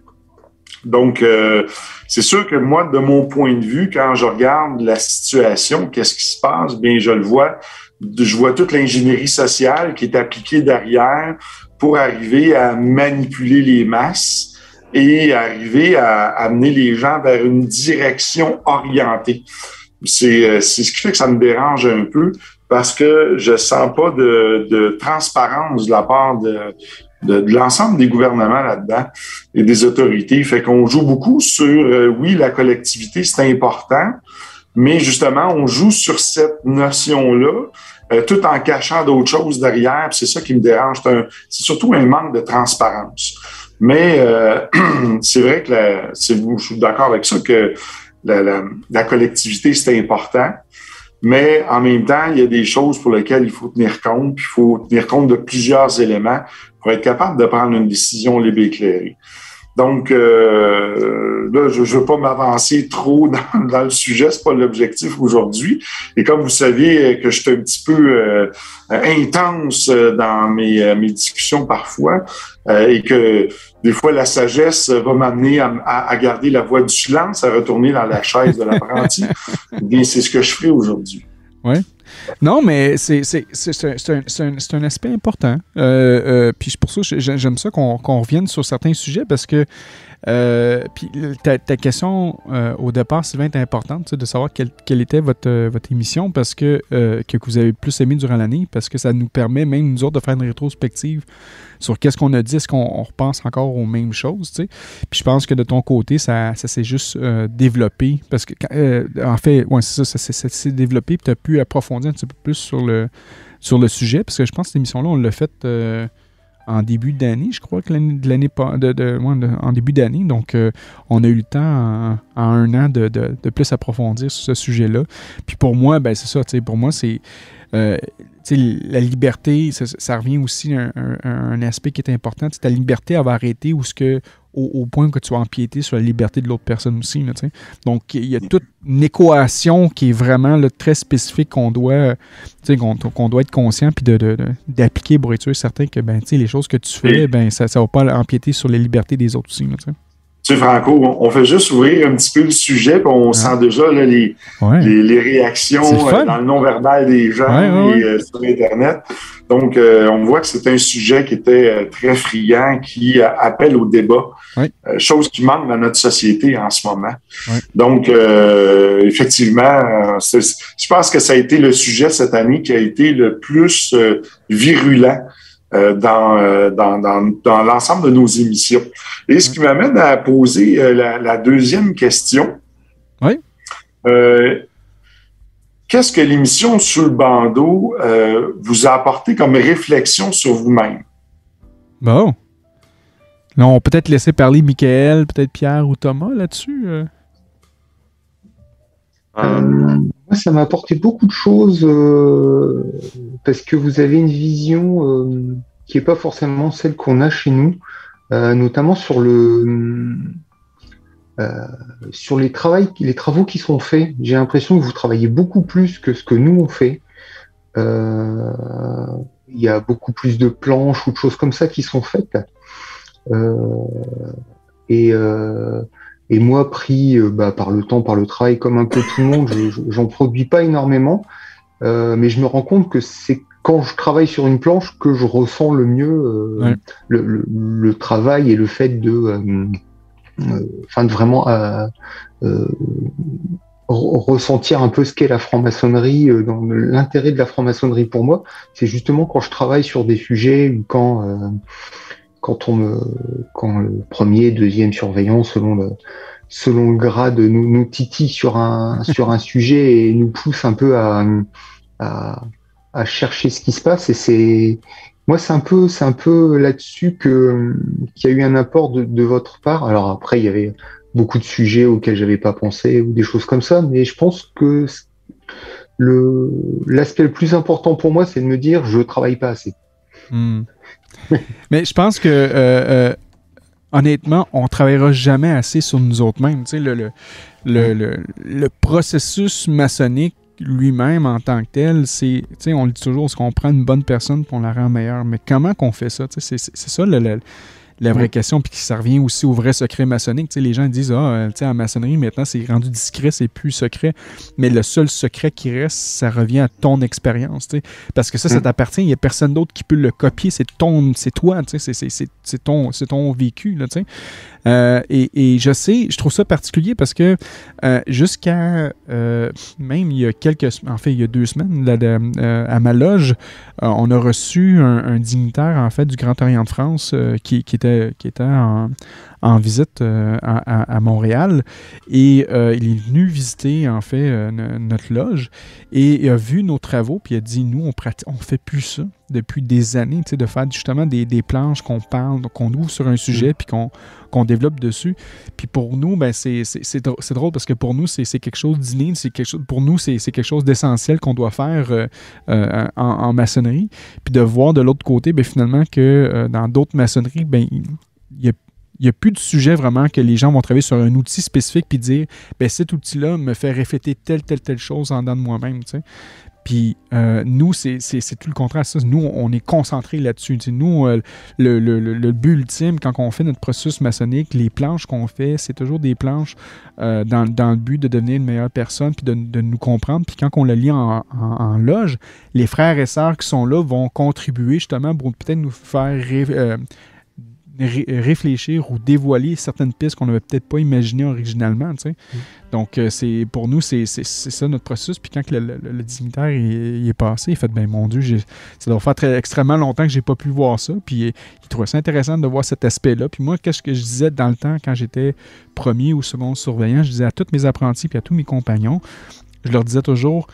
Donc, euh, c'est sûr que moi, de mon point de vue, quand je regarde la situation, qu'est-ce qui se passe, bien, je le vois, je vois toute l'ingénierie sociale qui est appliquée derrière pour arriver à manipuler les masses et arriver à amener les gens vers une direction orientée. C'est euh, ce qui fait que ça me dérange un peu parce que je sens pas de, de transparence de la part de, de, l'ensemble des gouvernements là-dedans et des autorités. Fait qu'on joue beaucoup sur, euh, oui, la collectivité, c'est important, mais justement, on joue sur cette notion-là, euh, tout en cachant d'autres choses derrière. C'est ça qui me dérange. C'est surtout un manque de transparence. Mais euh, c'est vrai que la, je suis d'accord avec ça que la, la, la collectivité, c'est important. Mais en même temps, il y a des choses pour lesquelles il faut tenir compte, puis il faut tenir compte de plusieurs éléments pour être capable de prendre une décision libre et éclairée. Donc, euh, là, je ne veux pas m'avancer trop dans, dans, le sujet, c'est pas l'objectif aujourd'hui. Et comme vous savez que je suis un petit peu euh, intense dans mes, euh, mes discussions parfois, euh, et que des fois la sagesse va m'amener à, à, garder la voie du silence, à retourner dans la chaise de l'apprenti, eh bien c'est ce que je ferai aujourd'hui. Oui. Non, mais c'est un, un, aspect important. Euh, euh, puis pour ça, j'aime ça qu'on revienne sur certains sujets parce que euh, puis ta, question euh, au départ, Sylvain, est importante de savoir quelle, était votre, euh, votre émission parce que, que vous avez plus aimé durant l'année, parce que ça nous permet même nous autres de faire une rétrospective sur qu'est-ce qu'on a dit, est-ce qu'on repense encore aux mêmes choses. Puis je pense que de ton côté, ça, ça s'est juste développé parce que en fait, ouais, c'est ça, ça, s'est développé, puis tu as pu approfondir un petit peu plus sur le, sur le sujet, parce que je pense que cette émission-là, on l'a faite en début d'année, je crois que de l'année de, de, en début d'année. Donc, euh, on a eu le temps en, un an de, de, plus approfondir sur ce sujet-là. Puis pour moi, ben c'est ça, pour moi, c'est euh, la liberté, ça, revient aussi à un, aspect qui est important. Ta liberté, elle va arrêter où ce que au, point que tu vas empiéter sur la liberté de l'autre personne aussi. Donc, il y a toute une équation qui est vraiment très spécifique qu'on doit, qu'on, doit être conscient puis de, d'appliquer pour être certain que ben, les choses que tu fais, ben, ça ne va pas empiéter sur les libertés des autres aussi. Tu sais, Franco, on fait juste ouvrir un petit peu le sujet, puis on sent déjà les, les, réactions euh, dans le non-verbal des gens euh, sur Internet. Donc, euh, on voit que c'est un sujet qui était très friand, qui appelle au débat, chose qui manque dans notre société en ce moment. Donc, effectivement, je pense que ça a été le sujet cette année qui a été le plus virulent euh, euh, dans, dans, dans, l'ensemble de nos émissions. Et ce qui m'amène à poser euh, la, deuxième question. Oui. Qu'est-ce que l'émission Sous le bandeau vous a apporté comme réflexion sur vous-même? Bon. On peut être laisser parler Michael, peut-être Pierre ou Thomas là-dessus. Moi, ça m'a apporté beaucoup de choses euh, parce que vous avez une vision euh, qui n'est pas forcément celle qu'on a chez nous, euh, notamment sur le sur les, les travaux qui sont faits. J'ai l'impression que vous travaillez beaucoup plus que ce que nous on fait. Il y a beaucoup plus de planches ou de choses comme ça qui sont faites. et et moi, pris euh, bah, par le temps, par le travail, comme un peu tout le monde, j'en produis pas énormément. Euh, mais je me rends compte que c'est quand je travaille sur une planche que je ressens le mieux le, travail et le fait de, enfin de vraiment ressentir un peu ce qu'est la franc-maçonnerie, euh, dans l'intérêt de la franc-maçonnerie pour moi, c'est justement quand je travaille sur des sujets ou quand euh, quand on me quand le premier, deuxième surveillant selon le selon le grade nous, nous titille sur un sur un sujet et nous pousse un peu à, à, à chercher ce qui se passe et c'est moi c'est un peu c'est un peu là-dessus que qu'il y a eu un apport de, de votre part alors après il y avait beaucoup de sujets auxquels j'avais pas pensé ou des choses comme ça. Mais je pense que le l'aspect le plus important pour moi, c'est de me dire je travaille pas assez. Hmm. mais je pense que euh, euh, honnêtement, on travaillera jamais assez sur nous autres mêmes. Tu sais, le, le, le, le, processus maçonnique lui-même en tant que tel, c'est, tu sais, on le dit toujours, c'est qu'on prend une bonne personne pour la rend meilleure. Mais comment qu'on fait ça? C'est, c'est ça le, la vraie question, puis ça revient aussi au vrai secret maçonnique. les gens disent, ah, euh, en maçonnerie, maintenant, c'est rendu discret, c'est plus secret. Mais le seul secret qui reste, ça revient à ton expérience. Parce que ça, ça mm. t'appartient. Il n'y a personne d'autre qui peut le copier. C'est ton, c'est toi, c'est ton, ton vécu. Là, euh, et, je sais, je trouve ça particulier parce que euh, jusqu'à même il y a quelques, en fait, il y a deux semaines, à ma loge, on a reçu un, dignitaire en fait du Grand Orient de France qui, était, qui était en, en visite euh, à, Montréal et euh, il est venu visiter en fait euh, notre loge et il a vu nos travaux puis il a dit nous on on fait plus ça depuis des années, de faire justement des, planches qu'on parle, qu'on ouvre sur un sujet, puis qu'on développe dessus. Puis pour nous, ben c'est drôle parce que pour nous, c'est quelque chose d'inné, c'est quelque chose, pour nous, c'est quelque chose d'essentiel qu'on doit faire en, maçonnerie. Puis de voir de l'autre côté, ben, finalement, que dans d'autres maçonneries, ben, il y a il n'y a plus de sujet vraiment que les gens vont travailler sur un outil spécifique puis dire ben cet outil-là me fait refléter telle, telle, telle chose en dedans de moi-même. Puis euh, nous, c'est tout le contraire. Nous, on est concentré là-dessus. Nous, euh, le, but ultime, quand on fait notre processus maçonnique, les planches qu'on fait, c'est toujours des planches euh, dans, le but de devenir une meilleure personne, puis de, de nous comprendre. Puis quand on le lit en, en, loge, les frères et sœurs qui sont là vont contribuer justement pour peut-être nous faire réfléchir ou dévoiler certaines pistes qu'on n'avait peut-être pas imaginées originalement. Mm. Donc, euh, c'est pour nous, c'est ça notre processus. Puis quand le, le, dignitaire est passé, il fait ben mon Dieu, ça doit faire très, extrêmement longtemps que j'ai pas pu voir ça. Puis il, trouvait ça intéressant de voir cet aspect-là. Puis moi, qu'est-ce que je disais dans le temps quand j'étais premier ou second surveillant, je disais à tous mes apprentis puis à tous mes compagnons, je leur disais toujours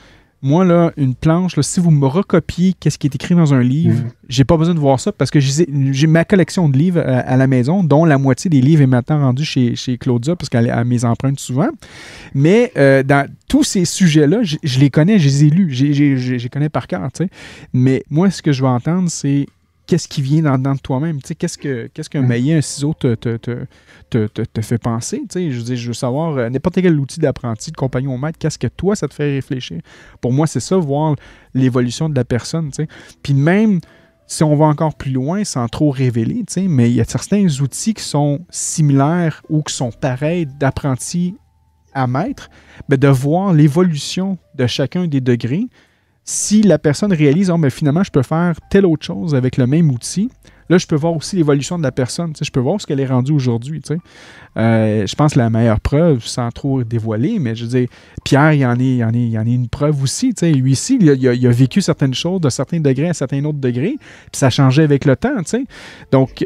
moi, là, une planche, si vous me recopiez qu'est-ce qui est écrit dans un livre, mhm. j'ai pas besoin de voir ça parce que j'ai ma collection de livres euh, à, la maison, dont la moitié des livres est maintenant rendue chez, chez Claudia parce qu'elle a mes empreintes souvent. Mais euh, dans tous ces sujets-là, je les connais, je les ai lus, je les connais par cœur. Mais moi, ce que je veux entendre, c'est qu'est-ce qui vient dans, de toi-même? Qu'est-ce qu'un qu'est-ce qu'un maillet, un ciseau te, te, te, te fait penser? Je veux, je veux savoir, euh, n'importe quel outil d'apprenti, de compagnon au maître, qu'est-ce que toi, ça te fait réfléchir? Pour moi, c'est ça, voir l'évolution de la personne. Puis même si on va encore plus loin sans trop révéler, mais il y a certains outils qui sont similaires ou qui sont pareils d'apprenti à maître, mais de voir l'évolution de chacun des degrés si la personne réalise, oh, mais finalement, je peux faire telle autre chose avec le même outil, là, je peux voir aussi l'évolution de la personne. Je peux voir ce qu'elle est rendue aujourd'hui. Euh, je pense que la meilleure preuve, sans trop dévoiler, mais je veux dire, Pierre, il y en est, en une preuve aussi. Lui ici, il a, vécu certaines choses de certains degrés à certains autres degrés, puis ça a changé avec le temps. Donc,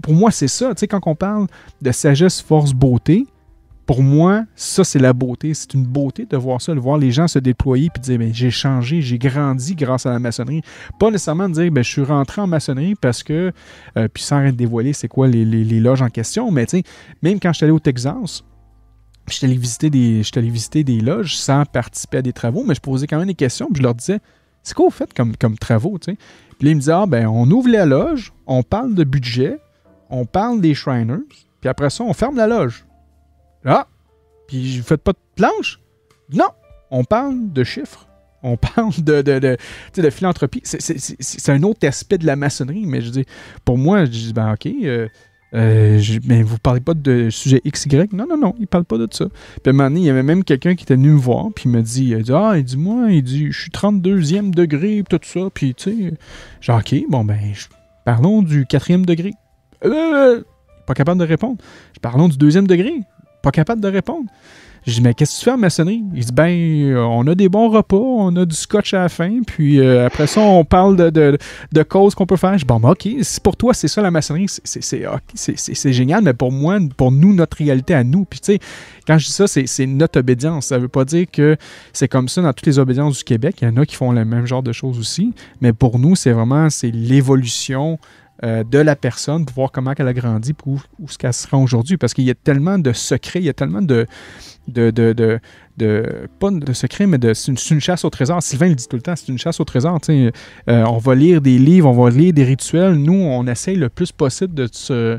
pour moi, c'est ça. Quand on parle de sagesse, force, beauté, pour moi, ça, c'est la beauté. C'est une beauté de voir ça, de voir les gens se déployer puis dire, ben, j'ai changé, j'ai grandi grâce à la maçonnerie. Pas nécessairement de dire, ben, je suis rentré en maçonnerie parce que, euh, puis sans rien dévoiler, c'est quoi les, loges en question, mais même quand je suis allé au Texas, je suis allé visiter des, loges sans participer à des travaux, mais je posais quand même des questions, je leur disais, c'est quoi vous faites comme, travaux? Puis là, ils me disaient, ah, ben, on ouvre la loge, on parle de budget, on parle des Shriners, puis après ça, on ferme la loge. Ah! Puis vous faites pas de planche? Non! On parle de chiffres. On parle de, de, de, de philanthropie. C'est un autre aspect de la maçonnerie, mais je dis, pour moi, je dis, ben OK, euh, euh, mais vous parlez pas de sujet XY? Non, non, non, il parle pas de ça. Puis à un moment donné, il y avait même quelqu'un qui était venu me voir, puis il m'a dit, ah, il dit, moi, il dit, je suis 32e degré, tout ça, puis tu sais, genre, ok, bon, ben, parlons du quatrième degré. Euh, pas capable de répondre. Parlons du deuxième degré. Capable de répondre. Je dis, mais qu'est-ce que tu fais en maçonnerie? Il dit, ben, euh, on a des bons repas, on a du scotch à la fin, puis euh, après ça, on parle de, de, causes qu'on peut faire. Je dis, bon, ben, OK, si pour toi, c'est ça la maçonnerie, c'est génial, mais pour moi, pour nous, notre réalité à nous, puis tu sais, quand je dis ça, c'est notre obédience. Ça veut pas dire que c'est comme ça dans toutes les obédiences du Québec. Il y en a qui font le même genre de choses aussi, mais pour nous, c'est vraiment, c'est l'évolution euh, de la personne pour voir comment elle a grandi, pour où, ce qu'elle sera aujourd'hui. Parce qu'il y a tellement de secrets, il y a tellement de, de, de, de, pas de secret, mais de, c'est une, chasse au trésor. Sylvain le dit tout le temps, c'est une chasse au trésor. Euh, on va lire des livres, on va lire des rituels. Nous, on essaye le plus possible de se,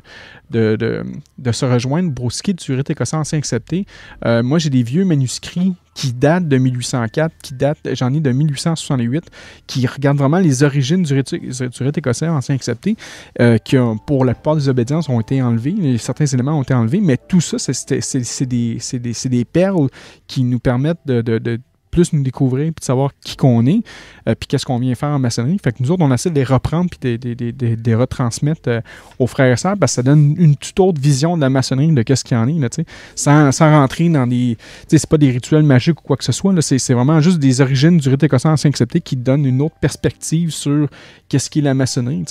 de, de, se rejoindre. Du rite écossais ancien accepté. Moi, j'ai des vieux manuscrits qui datent de 1804, qui datent, j'en ai de 1868, qui regardent vraiment les origines du rite, du rite écossais ancien accepté, euh, qui, pour la plupart des obédiences, ont été enlevés. Certains éléments ont été enlevés, mais tout ça, c'est des, des, des, perles qui nous permettent de, plus nous découvrir puis de savoir qui qu'on est, euh, puis qu'est-ce qu'on vient faire en maçonnerie. Fait que nous autres, on essaie de les reprendre puis de, les retransmettre euh, aux frères et sœurs parce que ça donne une toute autre vision de la maçonnerie, de qu'est-ce qu'il y en est, là, sans, sans rentrer dans des... c'est pas des rituels magiques ou quoi que ce soit, c'est vraiment juste des origines du rite écossais ancien accepté qui donnent une autre perspective sur qu'est-ce qu'est la maçonnerie.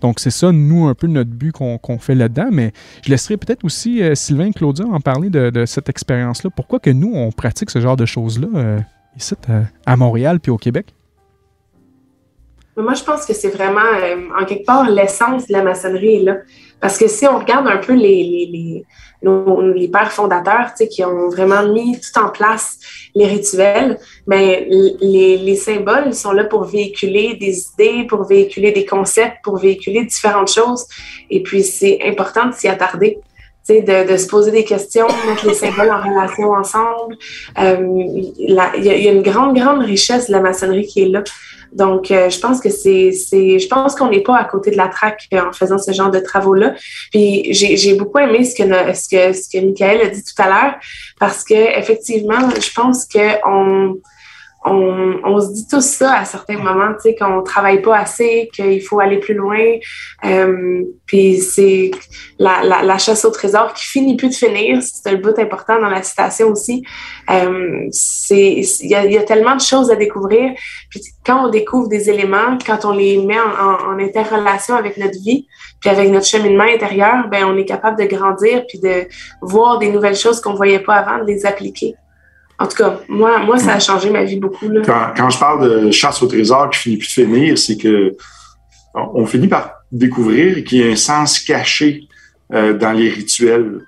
Donc c'est ça, nous, un peu notre but qu'on fait là-dedans, mais je laisserai peut-être aussi euh, Sylvain et Claudia en parler de, cette expérience-là. Pourquoi que nous, on pratique ce genre de choses-là? Ici, à Montréal puis au Québec? Moi, je pense que c'est vraiment, euh, en quelque part, l'essence de la maçonnerie là. Parce que si on regarde un peu les, les, les, les pères fondateurs qui ont vraiment mis tout en place les rituels, mais ben, les, les symboles sont là pour véhiculer des idées, pour véhiculer des concepts, pour véhiculer différentes choses. Et puis, c'est important de s'y attarder de, de, se poser des questions, mettre les symboles en relation ensemble. Euh, il y, a une grande, grande richesse de la maçonnerie qui est là. Donc, euh, je pense que c'est, je pense qu'on n'est pas à côté de la traque en faisant ce genre de travaux-là. Puis, j'ai beaucoup aimé ce que, ce que, ce que Michael a dit tout à l'heure, parce que effectivement, je pense qu'on on, se dit tout ça à certains moments, tu sais, qu'on travaille pas assez, qu'il faut aller plus loin. Euh, puis c'est la, chasse au trésor qui finit plus de finir. C'est un bout important dans la citation aussi. Euh, c'est il y a, tellement de choses à découvrir. Puis quand on découvre des éléments, quand on les met en, en interrelation avec notre vie, puis avec notre cheminement intérieur, ben on est capable de grandir puis de voir des nouvelles choses qu'on voyait pas avant, de les appliquer. En tout cas, moi, moi, ça a changé ma vie beaucoup. Quand, je parle de chasse au trésor qui finit plus de finir, c'est que on finit par découvrir qu'il y a un sens caché euh, dans les rituels.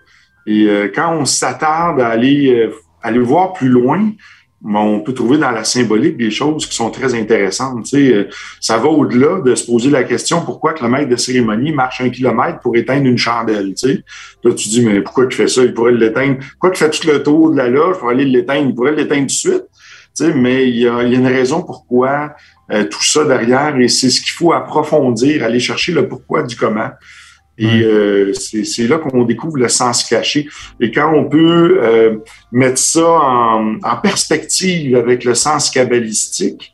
Et euh, quand on s'attarde à aller, euh, aller voir plus loin, on peut trouver dans la symbolique des choses qui sont très intéressantes. Tu sais, euh, ça va au-delà de se poser la question pourquoi que le maître de cérémonie marche un kilomètre pour éteindre une chandelle. Tu sais? Là, tu dis, mais pourquoi tu fais ça? Il pourrait l'éteindre. Pourquoi tu fais tout le tour de la loge pour aller l'éteindre? Il pourrait l'éteindre tout de suite. Tu sais, mais il y, y a une raison pourquoi euh, tout ça derrière, et c'est ce qu'il faut approfondir, aller chercher le pourquoi du comment. Et euh, c'est là qu'on découvre le sens caché. Et quand on peut euh, mettre ça en, en, perspective avec le sens kabbalistique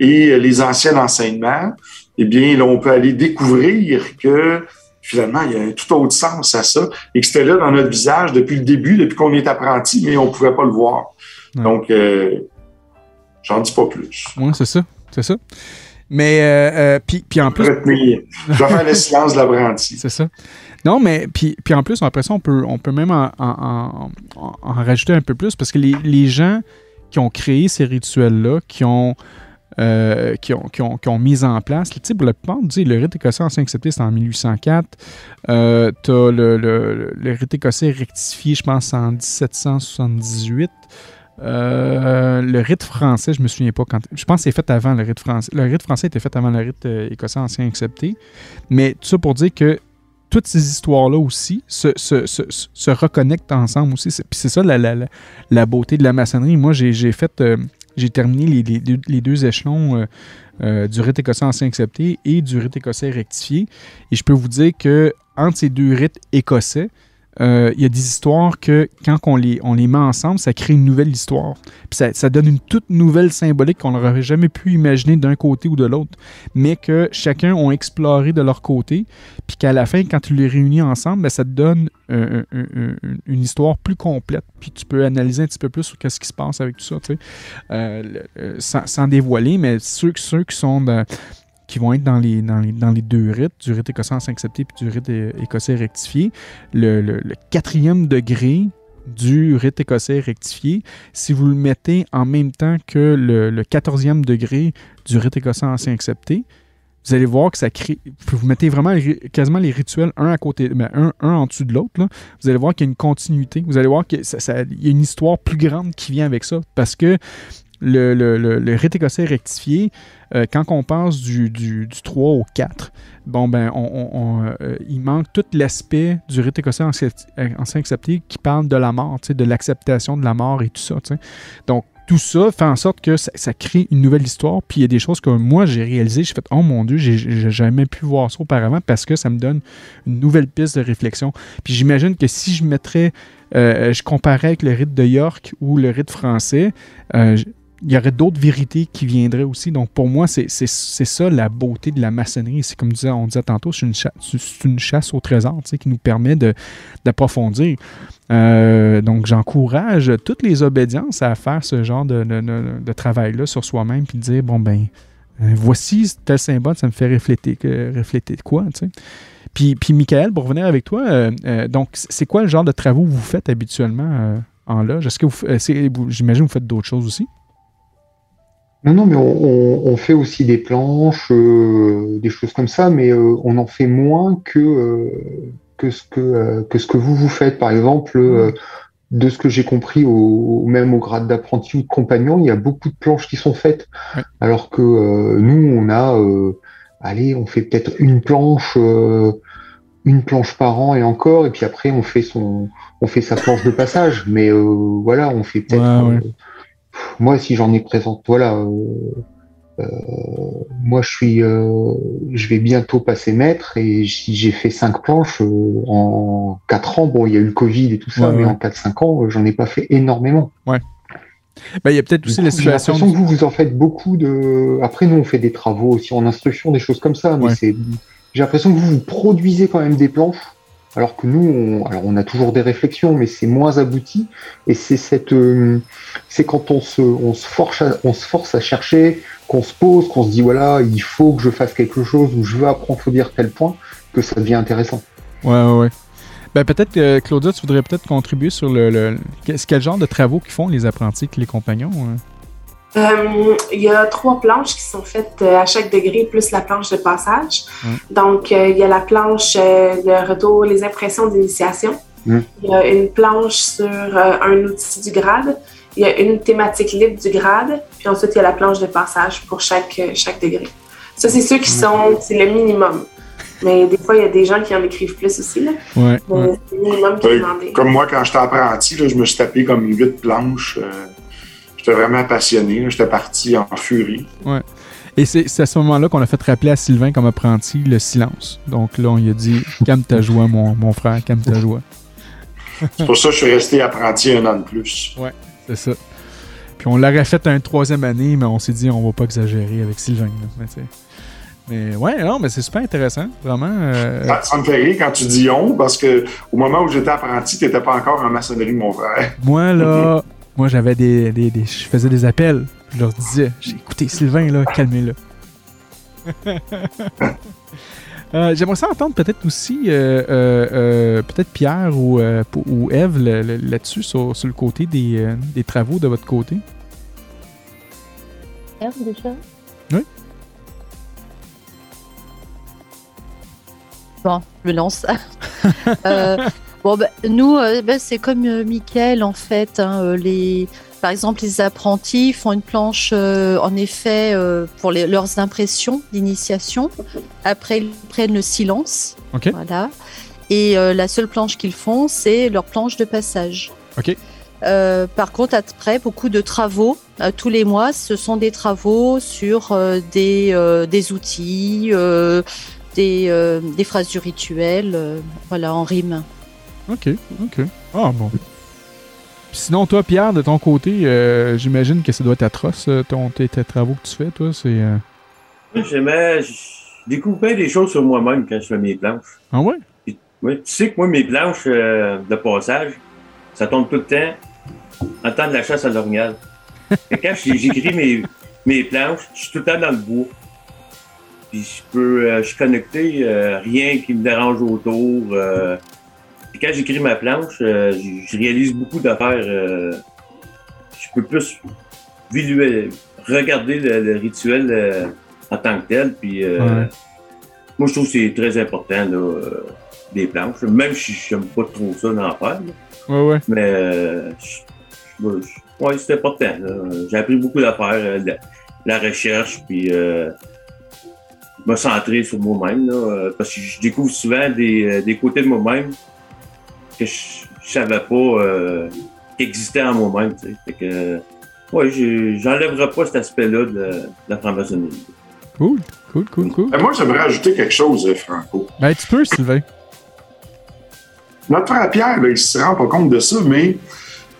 et les anciens enseignements, eh bien, là, on peut aller découvrir que finalement, il y a un tout autre sens à ça et que c'était là dans notre visage depuis le début, depuis qu'on est apprenti, mais on ne pouvait pas le voir. Donc, euh, j'en dis pas plus. Oui, c'est ça. C'est ça. Mais, euh, euh, puis, en plus. Je vais faire le silence de l'apprenti. C'est ça. Non, mais puis, puis en plus, après ça, on peut, on peut même en, en, rajouter un peu plus parce que les, les gens qui ont créé ces rituels-là, qui ont. Euh, qui, ont, qui, ont, qui, ont, mis en place. Tu sais, pour le plupart, le rite écossais ancien accepté, c'est en 1804. Euh, tu as le, le, le, rite écossais rectifié, je pense, en 1778. Euh, le rite français, je me souviens pas quand. Je pense que c'est fait avant le rite français. Le rite français était fait avant le rite euh, écossais ancien accepté. Mais tout ça pour dire que toutes ces histoires-là aussi se, reconnectent ensemble aussi. Puis c'est ça la, beauté de la maçonnerie. Moi, j'ai fait. Euh, J'ai terminé les, deux échelons du rite écossais ancien accepté et du rite écossais rectifié. Et je peux vous dire que entre ces deux rites écossais, il y a des histoires que quand on les, on les met ensemble, ça crée une nouvelle histoire. Puis ça, donne une toute nouvelle symbolique qu'on n'aurait jamais pu imaginer d'un côté ou de l'autre, mais que chacun ont exploré de leur côté, puis qu'à la fin, quand tu les réunis ensemble, ben, ça te donne une histoire plus complète. Puis tu peux analyser un petit peu plus sur ce qui se passe avec tout ça, euh, euh, sans, dévoiler, mais ceux, ceux qui sont qui vont être dans les, dans les, deux rites, du rite écossais accepté puis du rite écossais rectifié. Le, quatrième degré du rite écossais rectifié, si vous le mettez en même temps que le, quatorzième degré du rite écossais ancien accepté, vous allez voir que ça crée. Vous mettez vraiment quasiment les rituels un à côté, un, un en dessous de l'autre. Vous allez voir qu'il y a une continuité. Vous allez voir qu'il y a une histoire plus grande qui vient avec ça. Parce que le, le rite écossais rectifié, euh, quand on passe du, du, 3 au 4, bon, ben, euh, il manque tout l'aspect du rite écossais ancien accepté qui parle de la mort, de l'acceptation de la mort et tout ça. Donc, tout ça fait en sorte que ça, crée une nouvelle histoire. Puis il y a des choses que moi j'ai réalisées. J'ai fait Oh mon Dieu, j'ai jamais pu voir ça auparavant parce que ça me donne une nouvelle piste de réflexion. Puis j'imagine que si je mettrais, euh, je comparais avec le rite de York ou le rite français, il y aurait d'autres vérités qui viendraient aussi. Donc, pour moi, c'est ça la beauté de la maçonnerie. C'est comme on disait tantôt, c'est une, une, chasse au trésor qui nous permet d'approfondir. Euh, donc, j'encourage toutes les obédiences à faire ce genre de, de, travail-là sur soi-même, puis de dire, bon, ben, euh, voici tel symbole, ça me fait refléter, refléter quoi, tu sais. Puis, puis, Michael, pour revenir avec toi, euh, donc, c'est quoi le genre de travaux que vous faites habituellement en loge? Est-ce que vous, j'imagine que vous faites d'autres choses aussi? Non, non, mais on, fait aussi des planches, euh, des choses comme ça, mais euh, on en fait moins que, euh, que, ce que, que ce que vous vous faites. Par exemple, de ce que j'ai compris, au, même au grade d'apprenti ou de compagnon, il y a beaucoup de planches qui sont faites. Alors que nous, on a, allez, on fait peut-être une planche, une planche par an et encore, et puis après, on fait son, on fait sa planche de passage. Mais voilà, on fait peut-être moi, si j'en ai présente, voilà, euh, euh, moi, je suis, euh, je vais bientôt passer maître et j'ai fait cinq planches en quatre ans. Bon, il y a eu le Covid et tout ça, mais en 4-5 ans, j'en ai pas fait énormément. Ouais. Bah, il y a peut-être aussi la situation. J'ai l'impression que vous, vous en faites beaucoup de. Après, nous, on fait des travaux aussi en instruction, des choses comme ça, mais c'est. J'ai l'impression que vous, vous produisez quand même des planches alors que nous, on, a toujours des réflexions, mais c'est moins abouti. Et c'est euh, quand on se, on force, à, chercher, qu'on se pose, qu'on se dit voilà, il faut que je fasse quelque chose ou je veux approfondir tel point, que ça devient intéressant. Ouais, ouais. ouais. Ben, peut-être, euh, Claudia, tu voudrais peut-être contribuer sur le, le, quel genre de travaux qu'ils font les apprentis, les compagnons. Hein? Euh, il y a trois planches qui sont faites euh, à chaque degré, plus la planche de passage. Donc, euh, il y a la planche de retour, les impressions d'initiation. Il y a une planche sur un outil du grade. Il y a une thématique libre du grade. Puis ensuite, il y a la planche de passage pour chaque, chaque degré. Ça, c'est ceux qui sont, c'est le minimum. Mais des fois, il y a des gens qui en écrivent plus aussi. Là. Ouais, C'est le minimum qui est demandé. Comme moi, quand j'étais apprenti, là, je me suis tapé comme huit planches. J'étais vraiment passionné. J'étais parti en furie. Ouais. Et c'est à ce moment-là qu'on a fait rappeler à Sylvain comme apprenti le silence. Donc là, on lui a dit Calme ta joie, mon, mon frère, calme ta joie. c'est pour ça que je suis resté apprenti un an de plus. Ouais, c'est ça. Puis on l'aurait fait une troisième année, mais on s'est dit on va pas exagérer avec Sylvain. Mais, mais ouais, non, mais c'est super intéressant, vraiment. Euh, ça, me fait rire quand tu dis on, parce que au moment où j'étais apprenti, tu n'étais pas encore en maçonnerie, mon frère. Moi, là, Moi, j'avais des, Je faisais des appels. Je leur disais écoutez, Sylvain, là, calmez-le. Euh, j'aimerais ça entendre peut-être aussi, euh, euh, peut-être Pierre ou, ou Eve là-dessus, sur, le côté des, des, travaux de votre côté. Eve, déjà? Oui. Bon, je me lance. Bon, ben, nous, euh, ben, c'est comme euh, Mickaël, en fait. Hein, euh, les, par exemple, les apprentis font une planche, en effet, pour leurs impressions d'initiation. Après, ils prennent le silence. Voilà. Et la seule planche qu'ils font, c'est leur planche de passage. OK. par contre, après, beaucoup de travaux tous les mois, ce sont des travaux sur des, des outils, des, des phrases du rituel, voilà, en rime. Ok, ok. Ah bon. Sinon, toi, Pierre, de ton côté, euh, j'imagine que ça doit être atroce, euh, ton, tes, travaux que tu fais, toi. C'est. Euh... J'aimais. Je découvrais des choses sur moi-même quand je fais mes planches. Ah ouais? oui. Tu sais que moi, mes planches euh, de passage, ça tombe tout le temps en temps de la chasse à l'orignal. Et quand j'écris mes, mes planches, je suis tout le temps dans le bois. Puis je peux. je suis connecté, rien qui me dérange autour quand j'écris ma planche, euh, je réalise beaucoup d'affaires. Euh, je peux plus regarder le, rituel euh, en tant que tel. Puis, Moi, je trouve que c'est très important, des planches. Même si je n'aime pas trop ça d'en faire. Ouais, ouais. Mais ouais, c'est important. J'ai appris beaucoup d'affaires, la, recherche, puis me centrer sur moi-même. parce que je découvre souvent des, des côtés de moi-même que je, savais pas euh, existait en moi-même. Fait que, ouais, j'enlèverai pas cet aspect-là de, la franc-maçonnerie. Cool, cool, cool, cool. moi, j'aimerais ajouter quelque chose, euh, Franco. Ben, tu peux, Sylvain. Notre frère Pierre, il ne se rend pas compte de ça, mais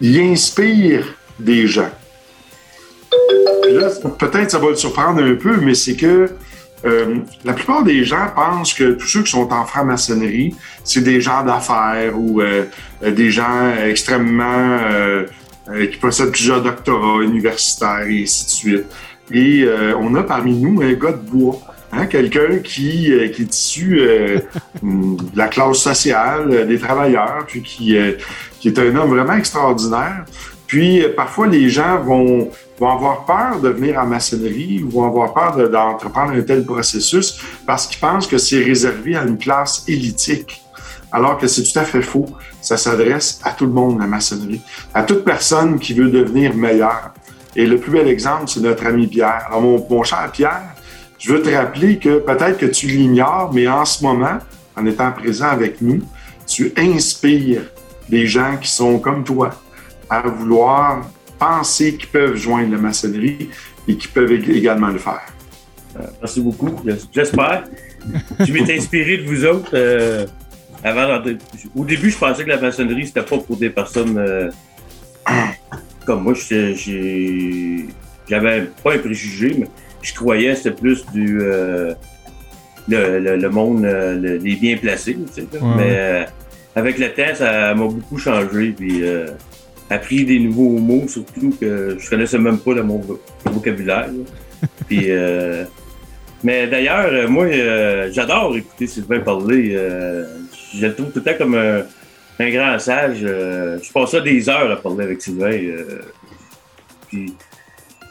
il inspire des gens. peut-être ça va le surprendre un peu, mais c'est que euh, la plupart des gens pensent que tous ceux qui sont en franc-maçonnerie, c'est des gens d'affaires ou euh, des gens extrêmement euh, qui possèdent plusieurs doctorats universitaires et ainsi de suite. Et on a parmi nous un gars de bois. Hein, quelqu'un qui, qui est issu de la classe sociale, des travailleurs, puis qui, qui est un homme vraiment extraordinaire. Puis parfois les gens vont vont avoir peur de venir en maçonnerie ou vont avoir peur d'entreprendre un tel processus parce qu'ils pensent que c'est réservé à une classe élitique. Alors que c'est tout à fait faux. Ça s'adresse à tout le monde, la maçonnerie, à toute personne qui veut devenir meilleure. Et le plus bel exemple, c'est notre ami Pierre. Alors, mon, mon cher Pierre, je veux te rappeler que peut-être que tu l'ignores, mais en ce moment, en étant présent avec nous, tu inspires des gens qui sont comme toi à vouloir penser qu'ils peuvent joindre la maçonnerie et qui peuvent également le faire. Euh, merci beaucoup. J'espère. je m'étais inspiré de vous autres. Euh, avant, au début, je pensais que la maçonnerie, c'était pas pour des personnes euh, comme moi. J'avais pas un préjugé, mais je croyais que c'était plus du le, monde des bien placés. Mais avec le temps, ça m'a beaucoup changé. Puis, appris des nouveaux mots, surtout que je connaissais même pas dans mon vocabulaire. Puis, euh, mais d'ailleurs, euh, moi, euh, j'adore écouter Sylvain parler. je le trouve tout le temps comme un, grand sage. je passe ça des heures à parler avec Sylvain. puis,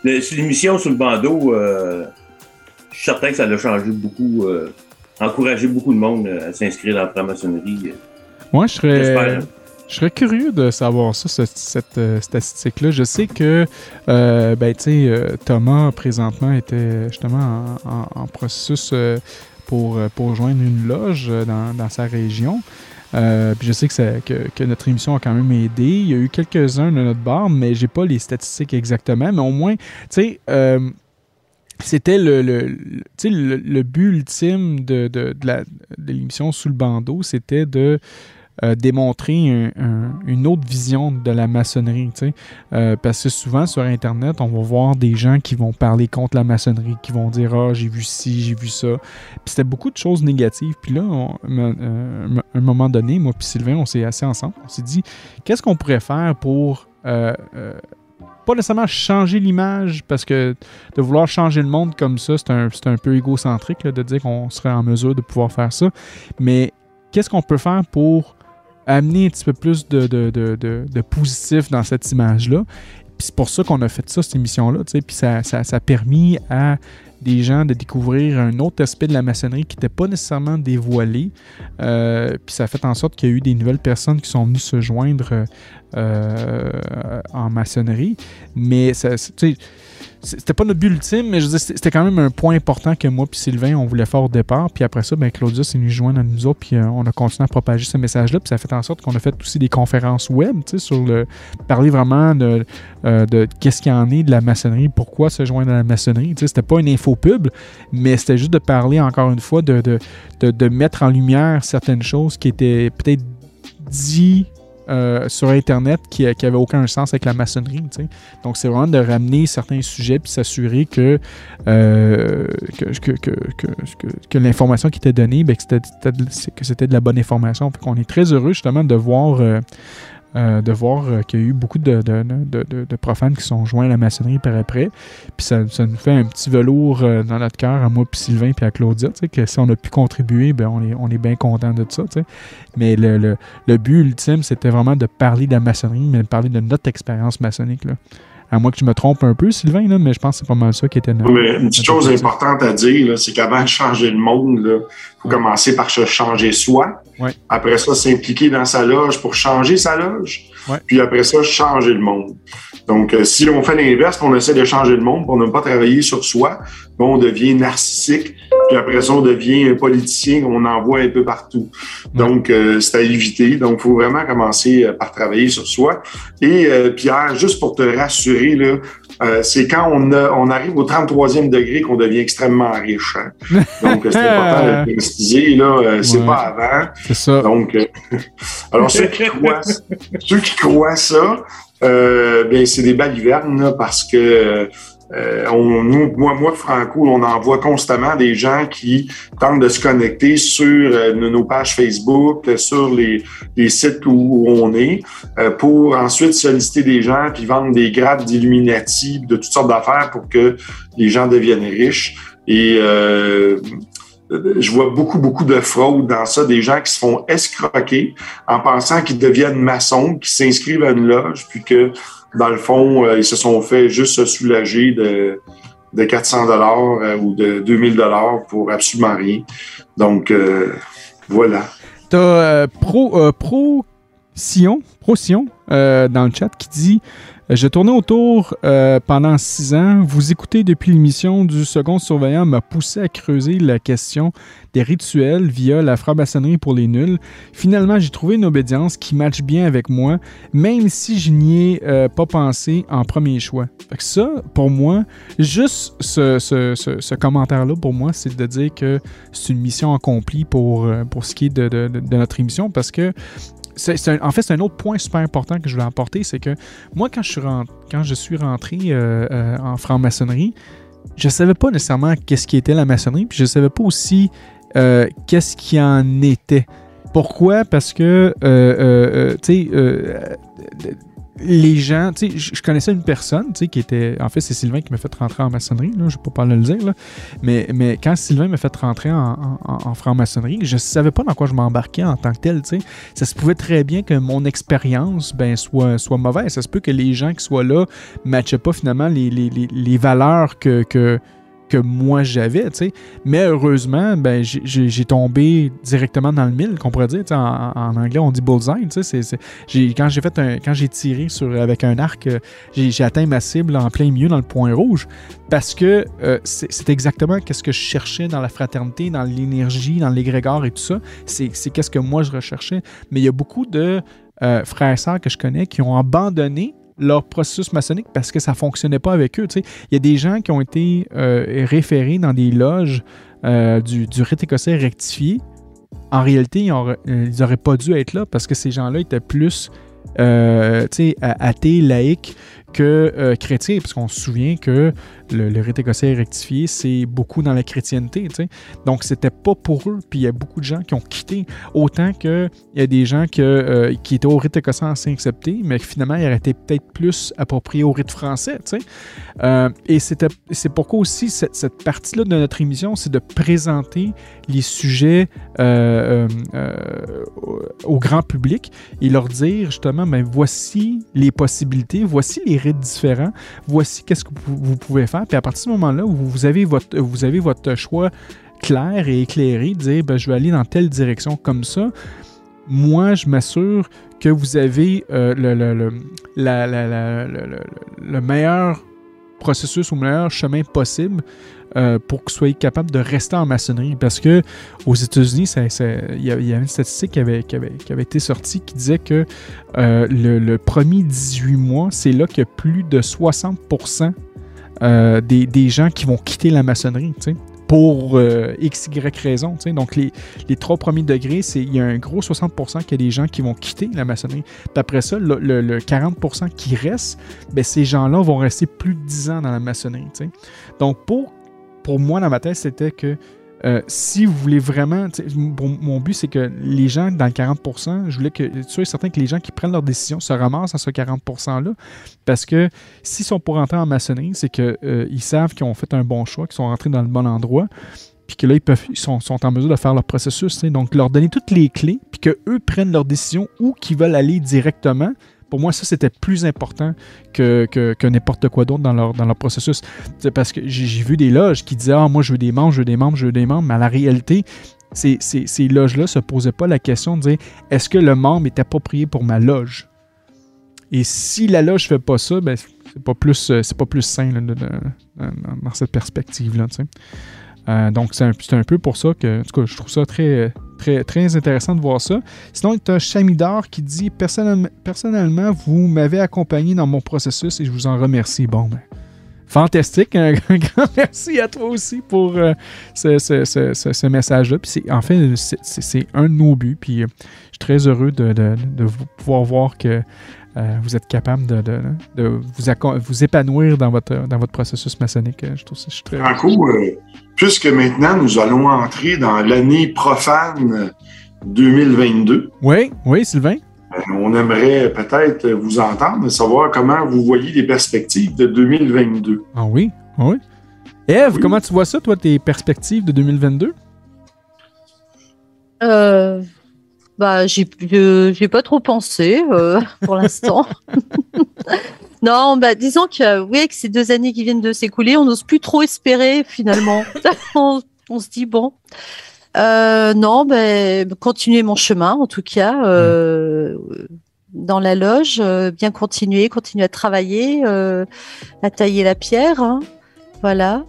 l'émission sur le bandeau, je suis certain que ça l'a changé beaucoup, encouragé beaucoup de monde à s'inscrire dans la franc-maçonnerie. Moi, je serais. Je serais curieux de savoir ça, cette, euh, statistique-là. Je sais que euh, ben, euh, Thomas, présentement, était justement en, processus pour, pour joindre une loge dans, sa région. puis je sais que, notre émission a quand même aidé. Il y a eu quelques-uns de notre bar, mais j'ai pas les statistiques exactement. Mais au moins, tu sais, c'était le, le, but ultime de, de l'émission Sous le bandeau, c'était de euh, démontrer une autre vision de la maçonnerie. Euh, parce que souvent sur Internet, on va voir des gens qui vont parler contre la maçonnerie, qui vont dire Ah, j'ai vu ci, j'ai vu ça. Puis c'était beaucoup de choses négatives. Puis là, euh, à un moment donné, moi puis Sylvain, on s'est assis ensemble. On s'est dit Qu'est-ce qu'on pourrait faire pour pas nécessairement changer l'image, parce que de vouloir changer le monde comme ça, c'est un, un, peu égocentrique de dire qu'on serait en mesure de pouvoir faire ça. Mais qu'est-ce qu'on peut faire pour amener un petit peu plus de, de, positif dans cette image-là. Puis c'est pour ça qu'on a fait ça, cette émission-là. Puis ça, ça, a permis à des gens de découvrir un autre aspect de la maçonnerie qui n'était pas nécessairement dévoilé. Euh, puis ça a fait en sorte qu'il y a eu des nouvelles personnes qui sont venues se joindre euh, en maçonnerie. Mais ça, c'était pas notre but ultime, mais je c'était quand même un point important que moi puis Sylvain, on voulait faire au départ. Puis après ça, ben, Claudia s'est venue joindre à nous autres, puis euh, on a continué à propager ce message-là. Puis ça a fait en sorte qu'on a fait aussi des conférences web, tu sais, sur le. parler vraiment de, euh, de qu'est-ce qu'il y en est de la maçonnerie, pourquoi se joindre à la maçonnerie. Tu sais, c'était pas une info pub, mais c'était juste de parler, encore une fois, de, de, de, de mettre en lumière certaines choses qui étaient peut-être dites euh, sur Internet qui n'avait aucun sens avec la maçonnerie. Donc, c'est vraiment de ramener certains sujets puis s'assurer que, euh, que, l'information qui était donnée, ben, que c'était de la bonne information. On est très heureux justement de voir euh, euh, de voir euh, qu'il y a eu beaucoup de, profanes qui sont joints à la maçonnerie par après. Puis ça, nous fait un petit velours euh, dans notre cœur, à moi, puis Sylvain, puis à Claudia, que si on a pu contribuer, ben on, est, on est bien content de ça. Mais le, le, le, but ultime, c'était vraiment de parler de la maçonnerie, mais de parler de notre expérience maçonnique. Là. À moins que je me trompe un peu, Sylvain, là, mais je pense que c'est pas mal ça qui était notre. une petite chose importante à dire, c'est qu'avant de changer le monde, il faut commencer par se changer soi. Après ça, s'impliquer dans sa loge pour changer sa loge. Puis après ça, changer le monde. Donc, euh, si on fait l'inverse, on essaie de changer le monde, on n'a pas travaillé sur soi, on devient narcissique, puis après ça, on devient un politicien, on envoie un peu partout. Donc, euh, c'est à éviter. Donc, il faut vraiment commencer euh, par travailler sur soi. Et Pierre, juste pour te rassurer, là, c'est quand on, on, arrive au 33e degré qu'on devient extrêmement riche. Hein. Donc, c'est important de le préciser, là, c'est pas avant. C'est ça. Donc, alors ceux qui croient, ceux qui croient ça, euh, ben, c'est des balivernes parce que euh, on, nous, moi, moi, Franco, on envoie constamment des gens qui tentent de se connecter sur euh, nos pages Facebook, sur les, sites où, on est, euh, pour ensuite solliciter des gens puis vendre des grades d'Illuminati, de toutes sortes d'affaires pour que les gens deviennent riches. Et je vois beaucoup, beaucoup de fraude dans ça, des gens qui se font escroquer en pensant qu'ils deviennent maçons, qui s'inscrivent à une loge, puis que, dans le fond, euh, ils se sont fait juste se soulager de, de 400 dollars euh, ou de 2000 dollars pour absolument rien. Donc, euh, voilà. Tu as Pro, Pro Sion, Pro Sion dans le chat qui dit euh, j'ai tourné autour euh, pendant six ans. Vous écoutez depuis l'émission du second surveillant m'a poussé à creuser la question des rituels via la franc-maçonnerie pour les nuls. Finalement, j'ai trouvé une obédience qui matche bien avec moi, même si je n'y ai euh, pas pensé en premier choix. Ça, pour moi, juste ce, commentaire-là, pour moi, c'est de dire que c'est une mission accomplie pour, pour ce qui est de, de notre émission parce que en fait, c'est un autre point super important que je voulais apporter, c'est que moi, quand je suis, rentré euh, euh, en franc-maçonnerie, je savais pas nécessairement qu'est-ce qui était la maçonnerie, puis je savais pas aussi euh, qu'est-ce qui en était. Pourquoi? Parce que, tu sais, les gens, tu sais, je connaissais une personne, tu sais, qui était, en fait, c'est Sylvain qui m'a fait rentrer en maçonnerie, là, je peux pas le dire, là, mais, mais quand Sylvain m'a fait rentrer en, franc-maçonnerie, je savais pas dans quoi je m'embarquais en tant que tel, tu sais. Ça se pouvait très bien que mon expérience, ben, soit, soit mauvaise. Ça se peut que les gens qui soient là matchaient pas finalement les, les, les valeurs que que moi j'avais, tu sais. Mais heureusement, ben, j'ai tombé directement dans le mille, qu'on pourrait dire. En, anglais, on dit bullseye, tu sais. Quand j'ai fait un, quand j'ai tiré sur, avec un arc, euh, j'ai atteint ma cible en plein milieu dans le point rouge parce que euh, c'est exactement ce que je cherchais dans la fraternité, dans l'énergie, dans l'égrégore et tout ça. C'est qu'est-ce que moi je recherchais. Mais il y a beaucoup de euh, frères et sœurs que je connais qui ont abandonné leur processus maçonnique parce que ça fonctionnait pas avec eux. Il y a des gens qui ont été euh, référés dans des loges euh, du, du rite écossais rectifié. En réalité, ils n'auraient pas dû être là parce que ces gens-là étaient plus euh, athées, laïcs que euh, chrétien, parce qu'on se souvient que le, rite écossais rectifié, c'est beaucoup dans la chrétienté. sais. Donc, c'était pas pour eux. Puis il y a beaucoup de gens qui ont quitté. Autant qu'il y a des gens euh, qui étaient au rite écossais ancien accepté, mais finalement, ils auraient été peut-être plus appropriés au rite français. Euh, et c'est pourquoi aussi cette, cette partie-là de notre émission, c'est de présenter les sujets euh, au grand public et leur dire justement, ben, voici les possibilités, voici les différents. Voici qu'est-ce que vous, pouvez faire. Puis à partir du moment-là où vous avez votre, vous avez votre choix clair et éclairé, dire ben, je vais aller dans telle direction comme ça, moi je m'assure que vous avez le, le, meilleur processus ou le meilleur chemin possible euh, pour que vous soyez capable de rester en maçonnerie. Parce que aux États-Unis, il y, avait une statistique qui avait, été sortie qui disait que euh, le, premier 18 mois, c'est là que plus de 60% euh, des, gens qui vont quitter la maçonnerie. pour x, y raison. Donc, les, trois premiers degrés, il y a un gros 60% qui a des gens qui vont quitter la maçonnerie. Puis après ça, le, 40% qui reste, ben, ces gens-là vont rester plus de 10 ans dans la maçonnerie. Donc, pour pour moi, dans ma tête, c'était que euh, si vous voulez vraiment. Mon but, c'est que les gens, dans le 40% je voulais que. Es certain que les gens qui prennent leurs décisions se ramassent à ce 40 %-là. Parce que s'ils sont pour rentrer en maçonnerie, c'est qu'ils euh, savent qu'ils ont fait un bon choix, qu'ils sont rentrés dans le bon endroit. Puis que là, ils, peuvent, ils sont, en mesure de faire leur processus. Donc, leur donner toutes les clés, puis qu'eux prennent leurs décisions où qu'ils veulent aller directement pour moi, ça, c'était plus important que, que, n'importe quoi d'autre dans leur, dans leur processus. C'est parce que j'ai vu des loges qui disaient Ah, moi, je veux des membres, je veux des membres, je veux des membres. Mais à la réalité, ces, ces, loges-là ne se posaient pas la question de dire Est-ce que le membre est approprié pour ma loge? Et si la loge ne fait pas ça, ben, c'est pas plus, c'est pas plus sain dans cette perspective-là. Euh, donc, c'est un, peu pour ça que, en tout cas, je trouve ça très, très, intéressant de voir ça. Sinon, il y a Chamidor qui dit Personnellement, vous m'avez accompagné dans mon processus et je vous en remercie. Bon, ben, fantastique. Un, grand merci à toi aussi pour euh, ce, message-là. Puis en fait, c'est un de nos buts. Puis euh, je suis très heureux de, de, de pouvoir voir que euh, vous êtes capable de, vous, vous, épanouir dans votre, dans votre processus maçonnique. Euh, je trouve ça je suis très Franco, euh, puisque maintenant nous allons entrer dans l'année profane 2022. Oui, oui, Sylvain. on aimerait peut-être vous entendre, savoir comment vous voyez les perspectives de 2022. Ah oui, ah oui. Eve, comment tu vois ça, toi, tes perspectives de 2022? Euh, bah, j'ai j'ai pas trop pensé euh, pour l'instant. non, bah disons que oui, avec ces deux années qui viennent de s'écouler, on n'ose plus trop espérer finalement. on, se dit bon. Euh, non, ben continuer mon chemin en tout cas euh, dans la loge, bien continuer, continuer à travailler, à tailler la pierre, hein, voilà.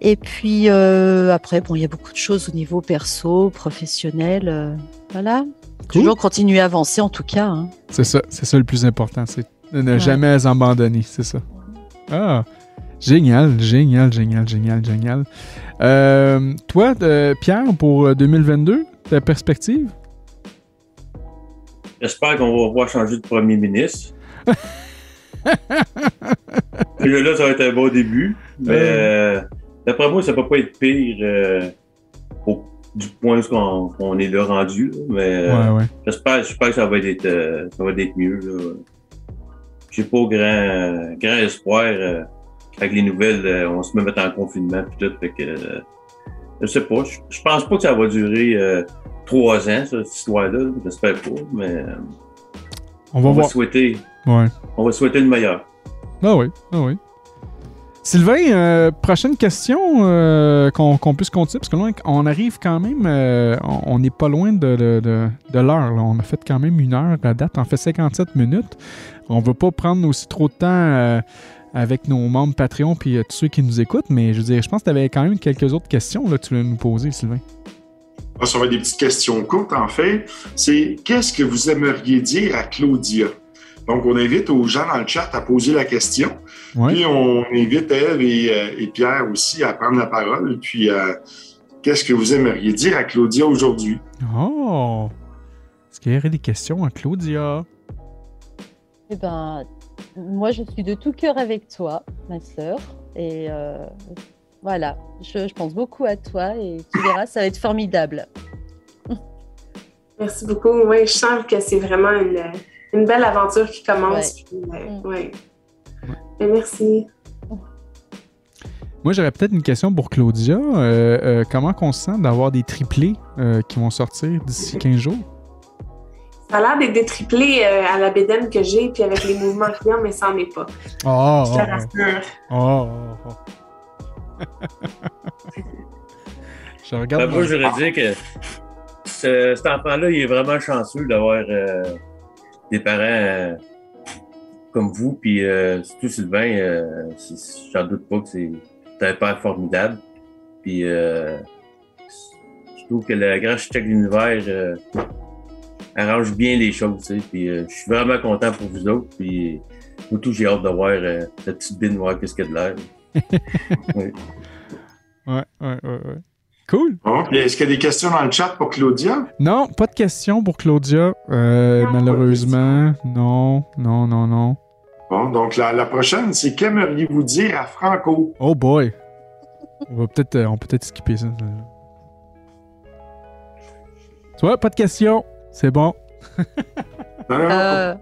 Et puis après, bon, il y a beaucoup de choses au niveau perso, professionnel. Voilà. Toujours continuer à avancer en tout cas. Hein. C'est ça, c'est ça le plus important, c'est de ne jamais abandonner, c'est ça. Ah, génial, génial, génial, génial, génial. Euh, toi, euh, Pierre, pour 2022, euh, ta perspective? J'espère qu'on va voir changer de premier ministre. là, ça va être un bon début. Mais d'après moi, ça ne peut pas être pire au du point où on, est là rendu. mais euh, j'espère, que ça va être, euh, ça va être mieux. J'ai pas grand, grand espoir. Euh, avec les nouvelles, on se met en confinement et tout. Fait que, je sais pas. Je, pense pas que ça va durer trois ans, cette histoire-là. J'espère pas, mais on va, souhaiter. Ouais. On va souhaiter le meilleur. Ah oui, ah oui. Sylvain, euh, prochaine question euh, qu'on puisse continuer, parce que là, on arrive quand même, euh, on n'est pas loin de, l'heure. On a fait quand même une heure à date, on fait 57 minutes. On ne veut pas prendre aussi trop de temps avec nos membres Patreon et tous ceux qui nous écoutent, mais je veux dire, je pense que tu avais quand même quelques autres questions là, que tu voulais nous poser, Sylvain. Ah, ça va être des petites questions courtes, en fait. C'est qu'est-ce que vous aimeriez dire à Claudia? Donc, on invite aux gens dans le chat à poser la question. Puis, on invite Eve euh, et, Pierre aussi à prendre la parole. Puis, euh, qu'est-ce que vous aimeriez dire à Claudia aujourd'hui? Oh! Est-ce qu'il y aurait des questions à Claudia? Eh bien, moi, je suis de tout cœur avec toi, ma sœur. Et euh, voilà, je, pense beaucoup à toi et tu verras, ça va être formidable. Merci beaucoup. Oui, je sens que c'est vraiment une une belle aventure qui commence. Ouais. Mm. Merci. Moi, j'aurais peut-être une question pour Claudia. Euh, euh, comment on se sent d'avoir des triplés euh, qui vont sortir d'ici 15 jours? Ça a l'air d'être des triplés à la bédaine que j'ai, puis avec les mouvements clients, mais ça n'en est pas. Oh, Je te rassure. Oh, oh, Je regarde. Ben, moi, j'aurais dit que cet enfant-là, il est vraiment chanceux d'avoir des parents comme vous, puis surtout Sylvain, j'en doute pas que c'est un père formidable. Puis je trouve que le grand architecte de l'univers arrange bien les choses. Puis je suis vraiment content pour vous autres. Puis surtout, j'ai hâte de voir cette petite bine, voir qu'est-ce qu'il y a de l'air. ouais. Ouais, ouais, ouais, Cool. Est-ce qu'il y a des questions dans le chat pour Claudia? Non, pas de questions pour Claudia. Euh, malheureusement, non, non, non, non. Bon, donc la, prochaine, c'est qu'aimeriez-vous dire à Franco? Oh boy. On va peut-être euh, peut skipper ça. Tu vois, pas de questions. C'est bon. Euh,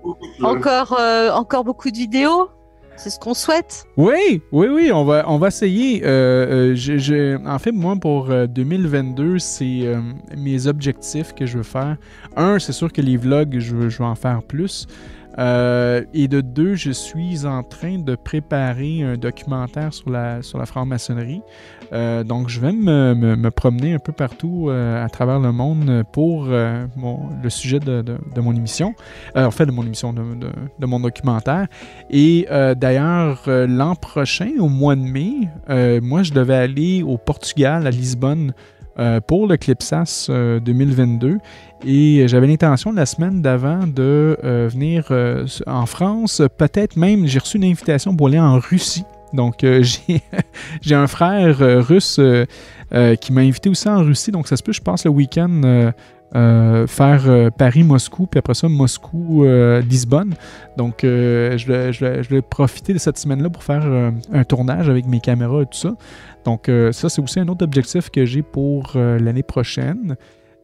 encore, encore beaucoup de vidéos? C'est ce qu'on souhaite? Oui, oui, oui, on va, on va essayer. Euh, euh, en fait, moi, pour 2022, euh, c'est mes objectifs que je veux faire. Un, c'est sûr que les vlogs, je veux, je veux en faire plus. Euh, et de deux, je suis en train de préparer un documentaire sur la, sur la franc-maçonnerie. Euh, donc, je vais me, me, promener un peu partout euh, à travers le monde pour le sujet de, de, mon émission. en fait, de mon émission, de, de mon documentaire. Et d'ailleurs, l'an prochain, au mois de mai, moi, je devais aller au Portugal, à Lisbonne, pour le Clipsas 2022 et j'avais l'intention la semaine d'avant de euh, venir euh, en France. Peut-être même, j'ai reçu une invitation pour aller en Russie. Donc, euh, j'ai un frère russe qui m'a invité aussi en Russie. Donc, ça se peut, je passe le week-end faire Paris-Moscou, puis après ça, Moscou-Lisbonne. Donc, je, vais, profiter de cette semaine-là pour faire un tournage avec mes caméras et tout ça. Donc, ça, c'est aussi un autre objectif que j'ai pour l'année prochaine.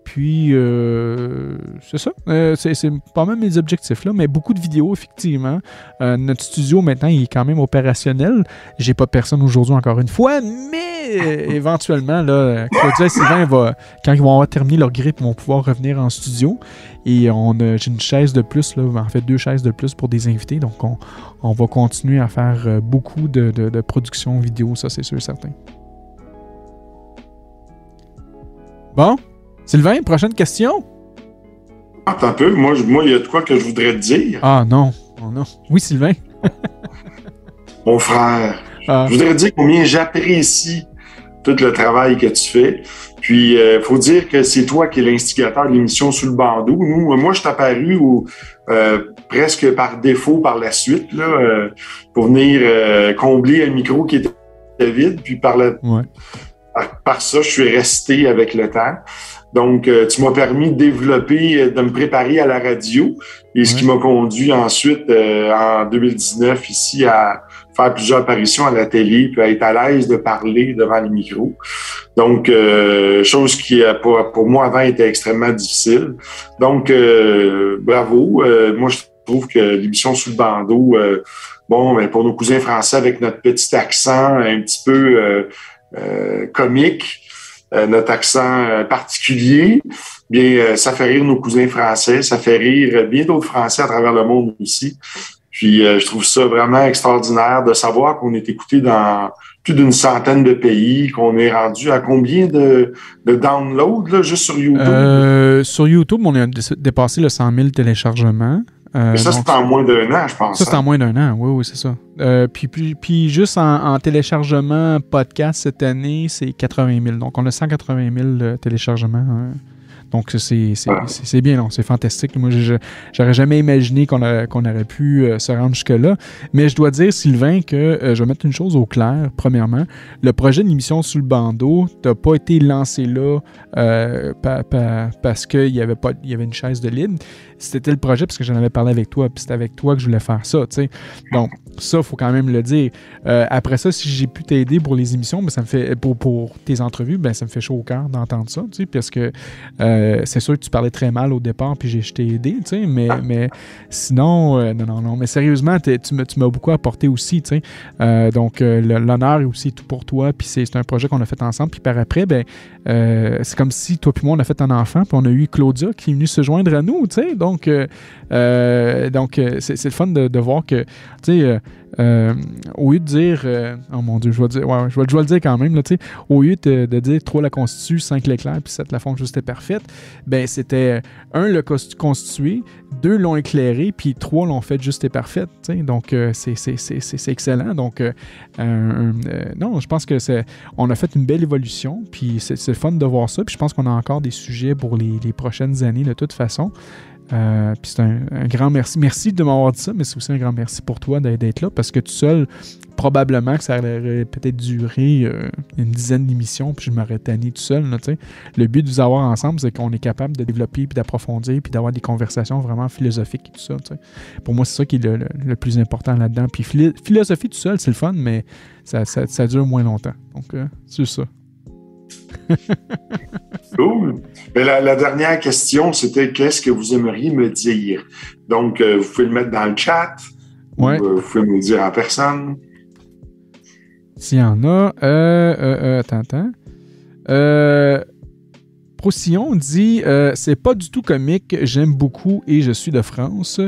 Puis, euh, c'est ça. Euh, c'est pas mal mes objectifs, là, mais beaucoup de vidéos, effectivement. Euh, notre studio, maintenant, il est quand même opérationnel. J'ai pas personne aujourd'hui, encore une fois, mais éventuellement, là, Claudia et Sylvain, va, quand ils vont avoir terminé leur grippe, vont pouvoir revenir en studio. Et on j'ai une chaise de plus, là, en fait, deux chaises de plus pour des invités. Donc, on, va continuer à faire beaucoup de, de production vidéo, ça, c'est sûr, certain. Bon, Sylvain, prochaine question? Attends un peu. Moi, moi, il y a de quoi que je voudrais te dire. Ah non. Oh, non. Oui, Sylvain. Mon frère, ah. je voudrais dire combien j'apprécie tout le travail que tu fais. Puis, il euh, faut dire que c'est toi qui es l'instigateur de l'émission Sous le bandeau. Nous, moi, je t'ai apparu euh, presque par défaut par la suite, là, euh, pour venir combler un micro qui était vide. Puis, par, par, par, ça, je suis resté avec le temps. Donc, euh, tu m'as permis de développer, euh, de me préparer à la radio, et ce qui m'a conduit ensuite, euh, en 2019, ici, à faire plusieurs apparitions à la télé, puis à être à l'aise de parler devant les micros. Donc, chose qui, pour, pour moi, avant, était extrêmement difficile. Donc, bravo. moi, je trouve que l'émission Sous le bandeau, bon, mais pour nos cousins français, avec notre petit accent un petit peu comique, euh, notre accent euh, particulier, bien, euh, ça fait rire nos cousins français, ça fait rire bien d'autres Français à travers le monde ici. Puis je trouve ça vraiment extraordinaire de savoir qu'on est écouté dans plus d'une centaine de pays, qu'on est rendu à combien de, de downloads là, juste sur YouTube? sur YouTube, on a dépassé le 100 000 téléchargements. Euh, Mais ça, c'est en moins d'un an, je pense. Ça, c'est en hein? moins d'un an, oui, oui, c'est ça. Euh, puis, juste en, téléchargement podcast cette année, c'est 80 000. Donc, on a 180 000 téléchargements. Hein. Donc, c'est bien, c'est fantastique. Moi, j'aurais jamais imaginé qu'on aurait pu euh, se rendre jusque-là. Mais je dois dire, Sylvain, que euh, je vais mettre une chose au clair. Premièrement, le projet de l'émission sous le bandeau n'a pas été lancé là euh, parce qu'il y, avait pas, y avait une chaise de libre. C'était le projet parce que j'en avais parlé avec toi, puis c'était avec toi que je voulais faire ça. Donc, ça, il faut quand même le dire. après ça, si j'ai pu t'aider pour les émissions, ben, ça me fait pour, pour tes entrevues, ben, ça me fait chaud au cœur d'entendre ça, parce que euh, c'est sûr que tu parlais très mal au départ, puis je t'ai aidé, tu sais, mais, mais sinon, euh, non, non, non. Mais sérieusement, tu m'as beaucoup apporté aussi, tu sais. Euh, donc, l'honneur est aussi tout pour toi, puis c'est un projet qu'on a fait ensemble. Puis par après, ben, c'est comme si toi puis moi, on a fait un enfant, puis on a eu Claudia qui est venue se joindre à nous, tu sais. Donc, donc c'est le fun de, voir que, tu sais, euh, au lieu de dire, euh, oh mon Dieu, je vais, dire, ouais, je, vais, je vais le dire quand même, là, au lieu de, dire 3 la constitue, 5 l'éclair, puis 7 la fonction juste parfaite, ben c'était 1 le constitué, 2 l'ont éclairé, puis 3 l'ont fait juste et parfaite. Donc euh, c'est excellent. Donc non, je pense que c'est on a fait une belle évolution, puis c'est fun de voir ça, puis je pense qu'on a encore des sujets pour les, les prochaines années de toute façon. Euh, puis c'est un, grand merci. Merci de m'avoir dit ça, mais c'est aussi un grand merci pour toi d'être là parce que tout seul, probablement que ça aurait peut-être duré euh, une dizaine d'émissions, puis je m'aurais tanné tout seul. le but de vous avoir ensemble, c'est qu'on est capable de développer, puis d'approfondir, puis d'avoir des conversations vraiment philosophiques et tout ça. Pour moi, c'est ça qui est le, plus important là-dedans. Puis philosophie tout seul, c'est le fun, mais ça, dure moins longtemps. Donc, euh, c'est ça. cool. Mais la, dernière question, c'était qu'est-ce que vous aimeriez me dire? Donc, euh, vous pouvez le mettre dans le chat. Ouais. Euh, vous pouvez me le dire en personne. S'il y en a. Euh, attends, attends. Procillon dit C'est pas du tout comique, j'aime beaucoup et je suis de France.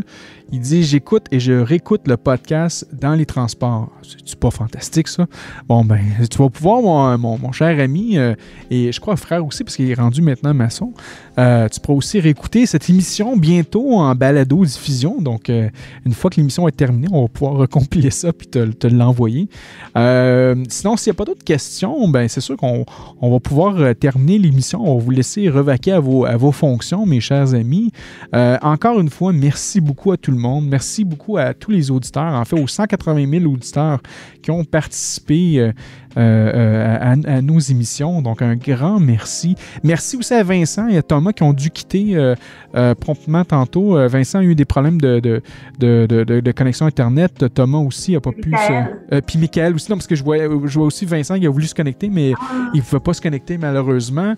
Il dit J'écoute et je réécoute le podcast dans les transports. C'est pas fantastique, ça? Bon, ben, tu vas pouvoir, mon, cher ami, euh, et je crois frère aussi, parce qu'il est rendu maintenant maçon, euh, tu pourras aussi réécouter cette émission bientôt en balado-diffusion. Donc, euh, une fois que l'émission est terminée, on va pouvoir recompiler ça puis te, l'envoyer. sinon, s'il n'y a pas d'autres questions, ben, c'est sûr qu'on va pouvoir terminer l'émission. On va vous laisser revaquer à vos, à vos fonctions, mes chers amis. encore une fois, merci beaucoup à tout le monde. Merci beaucoup à tous les auditeurs, en fait aux 180 000 auditeurs qui ont participé euh, euh, à, nos émissions. Donc un grand merci. Merci aussi à Vincent et à Thomas qui ont dû quitter euh, promptement tantôt. Vincent a eu des problèmes de, de, connexion Internet. Thomas aussi n'a pas pu se... puis Michael aussi, non, parce que je vois, je vois aussi Vincent qui a voulu se connecter, mais ah. il ne pouvait pas se connecter malheureusement.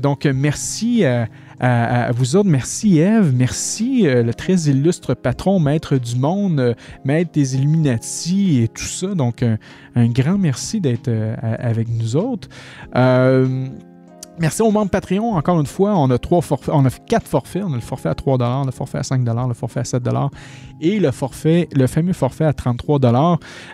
donc merci à à, vous autres, merci Eve, merci euh, le très illustre patron, maître du monde, euh, maître des Illuminati et tout ça. Donc, un, grand merci d'être euh, avec nous autres. Merci aux membres Patreon. Encore une fois, on a trois forfaits, on a quatre forfaits. On a le forfait à 3 le forfait à 5 le forfait à 7 et le forfait, le fameux forfait à 33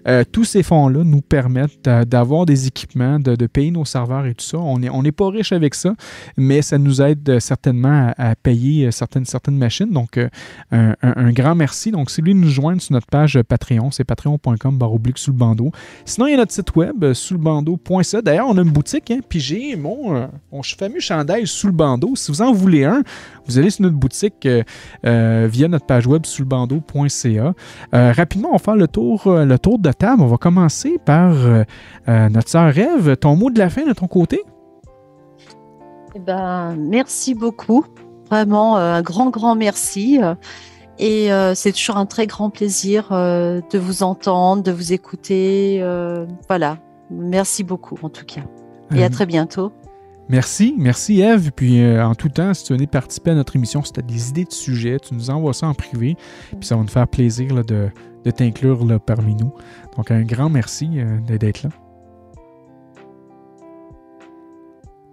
euh, Tous ces fonds-là nous permettent d'avoir des équipements, de, payer nos serveurs et tout ça. On n'est on pas riche avec ça, mais ça nous aide certainement à, payer certaines, certaines machines. Donc, euh, un, grand merci. Donc, c'est lui nous joindre sur notre page Patreon, c'est patreon.com baroblique sous le bandeau. Sinon, il y a notre site web, sous le bandeau.ca. D'ailleurs, on a une boutique, hein, puis j'ai mon... Euh, mon fameux chandail sous le bandeau. Si vous en voulez un, vous allez sur notre boutique euh, euh, via notre page web sous le bandeau.ca. Euh, rapidement, on va faire le tour, le tour de table. On va commencer par notre sœur Eve. Ton mot de la fin de ton côté? Eh ben, merci beaucoup. Vraiment, un grand, grand merci. Et c'est toujours un très grand plaisir de vous entendre, de vous écouter. voilà. Merci beaucoup, en tout cas. Et à très bientôt. Merci, merci Eve. Puis euh, en tout temps, si tu venais participer à notre émission, si tu as des idées de sujets, tu nous envoies ça en privé. Puis ça va nous faire plaisir de, de t'inclure parmi nous. Donc un grand merci euh, d'être là.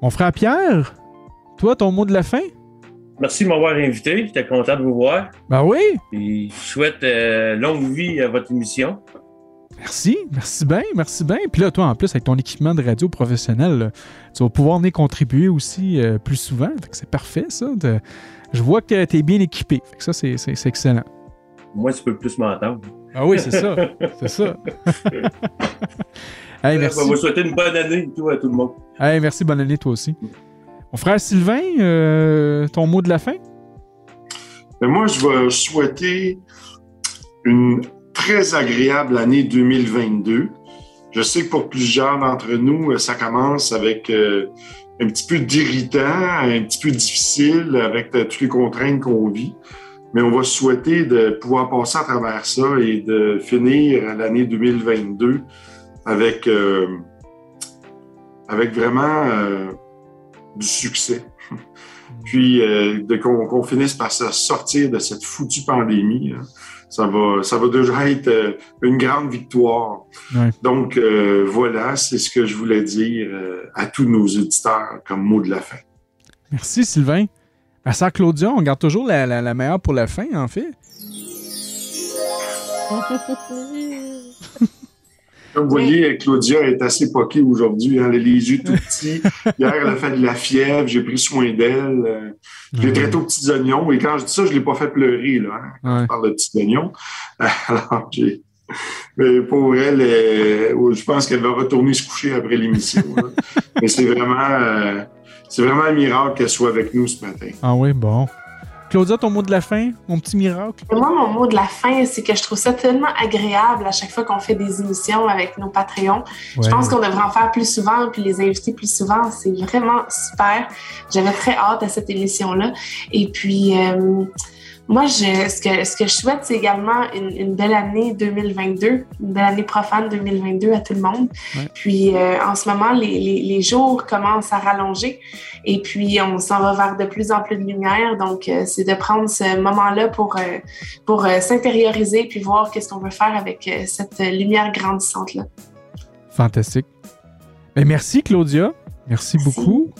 Mon frère Pierre, toi, ton mot de la fin? Merci de m'avoir invité. J'étais content de vous voir. Ben oui. Puis je souhaite euh, longue vie à votre émission. Merci, merci bien, merci bien. Puis là, toi, en plus, avec ton équipement de radio professionnel, tu vas pouvoir venir contribuer aussi euh, plus souvent. c'est parfait, ça. je vois que tu es bien équipé. ça, c'est, excellent. Moi, tu peux plus m'entendre. Ah oui, c'est ça. c'est ça. hey, merci. Je vais vous souhaiter une bonne année toi, à tout le monde. Hey, merci, bonne année toi aussi. Mon frère Sylvain, euh, ton mot de la fin? Ben, moi, je vais souhaiter une très agréable année 2022. Je sais que pour plusieurs d'entre nous, ça commence avec euh, un petit peu d'irritant, un petit peu difficile avec euh, toutes les contraintes qu'on vit. Mais on va souhaiter de pouvoir passer à travers ça et de finir l'année 2022 avec, euh, avec vraiment du succès. Puis qu'on finisse par se sortir de cette foutue pandémie. Hein ça va, ça va déjà être euh, une grande victoire. Donc, euh, voilà, c'est ce que je voulais dire euh, à tous nos auditeurs comme mot de la fin. Merci, Sylvain. À ça, Claudia, on garde toujours la, la, meilleure pour la fin, en fait. Comme vous voyez, Claudia est assez poquée aujourd'hui. Hein. Elle a les yeux tout petits. Hier, elle a fait de la fièvre. J'ai pris soin d'elle. Euh, j'ai traité aux petits oignons. Et quand je dis ça, je ne l'ai pas fait pleurer. Là, hein, quand je parle de petits oignons. Alors, j'ai... Mais pour elle, euh, je pense qu'elle va retourner se coucher après l'émission. Mais c'est vraiment, euh, c'est vraiment un miracle qu'elle soit avec nous ce matin. Ah oui, bon. Claudia, ton mot de la fin, mon petit miracle? Moi, mon mot de la fin, c'est que je trouve ça tellement agréable à chaque fois qu'on fait des émissions avec nos Patreons. Je pense qu'on devrait en faire plus souvent, puis les inviter plus souvent. C'est vraiment super. J'avais très hâte à cette émission-là. Et puis, euh, moi, je, ce, que, ce que je souhaite, c'est également une, belle année 2022, une belle année profane 2022 à tout le monde. Puis euh, en ce moment, les, les, les, jours commencent à rallonger et puis on s'en va vers de plus en plus de lumière. Donc, euh, c'est de prendre ce moment-là pour, euh, pour s'intérioriser puis voir qu'est-ce qu'on veut faire avec cette lumière grandissante-là. Fantastique. Ben, merci, Claudia. Merci, merci. beaucoup.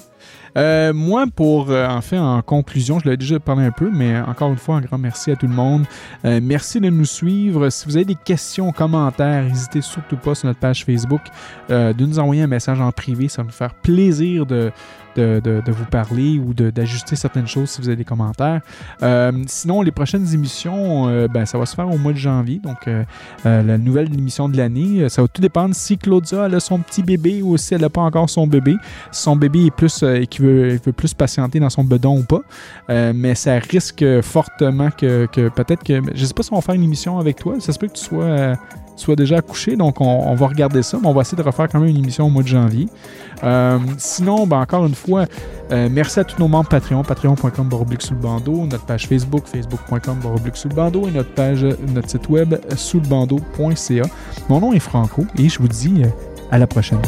Euh, moi, pour, euh, en conclusion, je l'ai déjà parlé un peu, mais encore une fois, un grand merci à tout le monde. Euh, merci de nous suivre. Si vous avez des questions, commentaires, n'hésitez surtout pas sur notre page Facebook de nous envoyer un message en privé. Ça va nous faire plaisir de, de, vous parler ou d'ajuster certaines choses si vous avez des commentaires. Euh, sinon, les prochaines émissions, euh, ben, ça va se faire au mois de janvier, donc euh, la nouvelle émission de l'année. Ça va tout dépendre si Claudia a son petit bébé ou si elle n'a pas encore son bébé. Si son bébé est plus et qu'il veut, veut, plus patienter dans son bedon ou pas. mais ça risque fortement que, que peut-être que. Je sais pas si on va faire une émission avec toi. Ça se peut que tu sois soit déjà accouché. Donc, on, va regarder ça, mais on va essayer de refaire quand même une émission au mois de janvier. Euh, sinon, ben, encore une fois, euh, merci à tous nos membres Patreon, patreon.com sous le bandeau, notre page Facebook, facebook.com sous le bandeau et notre page, notre site web sous le bandeau.ca. Mon nom est Franco et je vous dis euh, à la prochaine.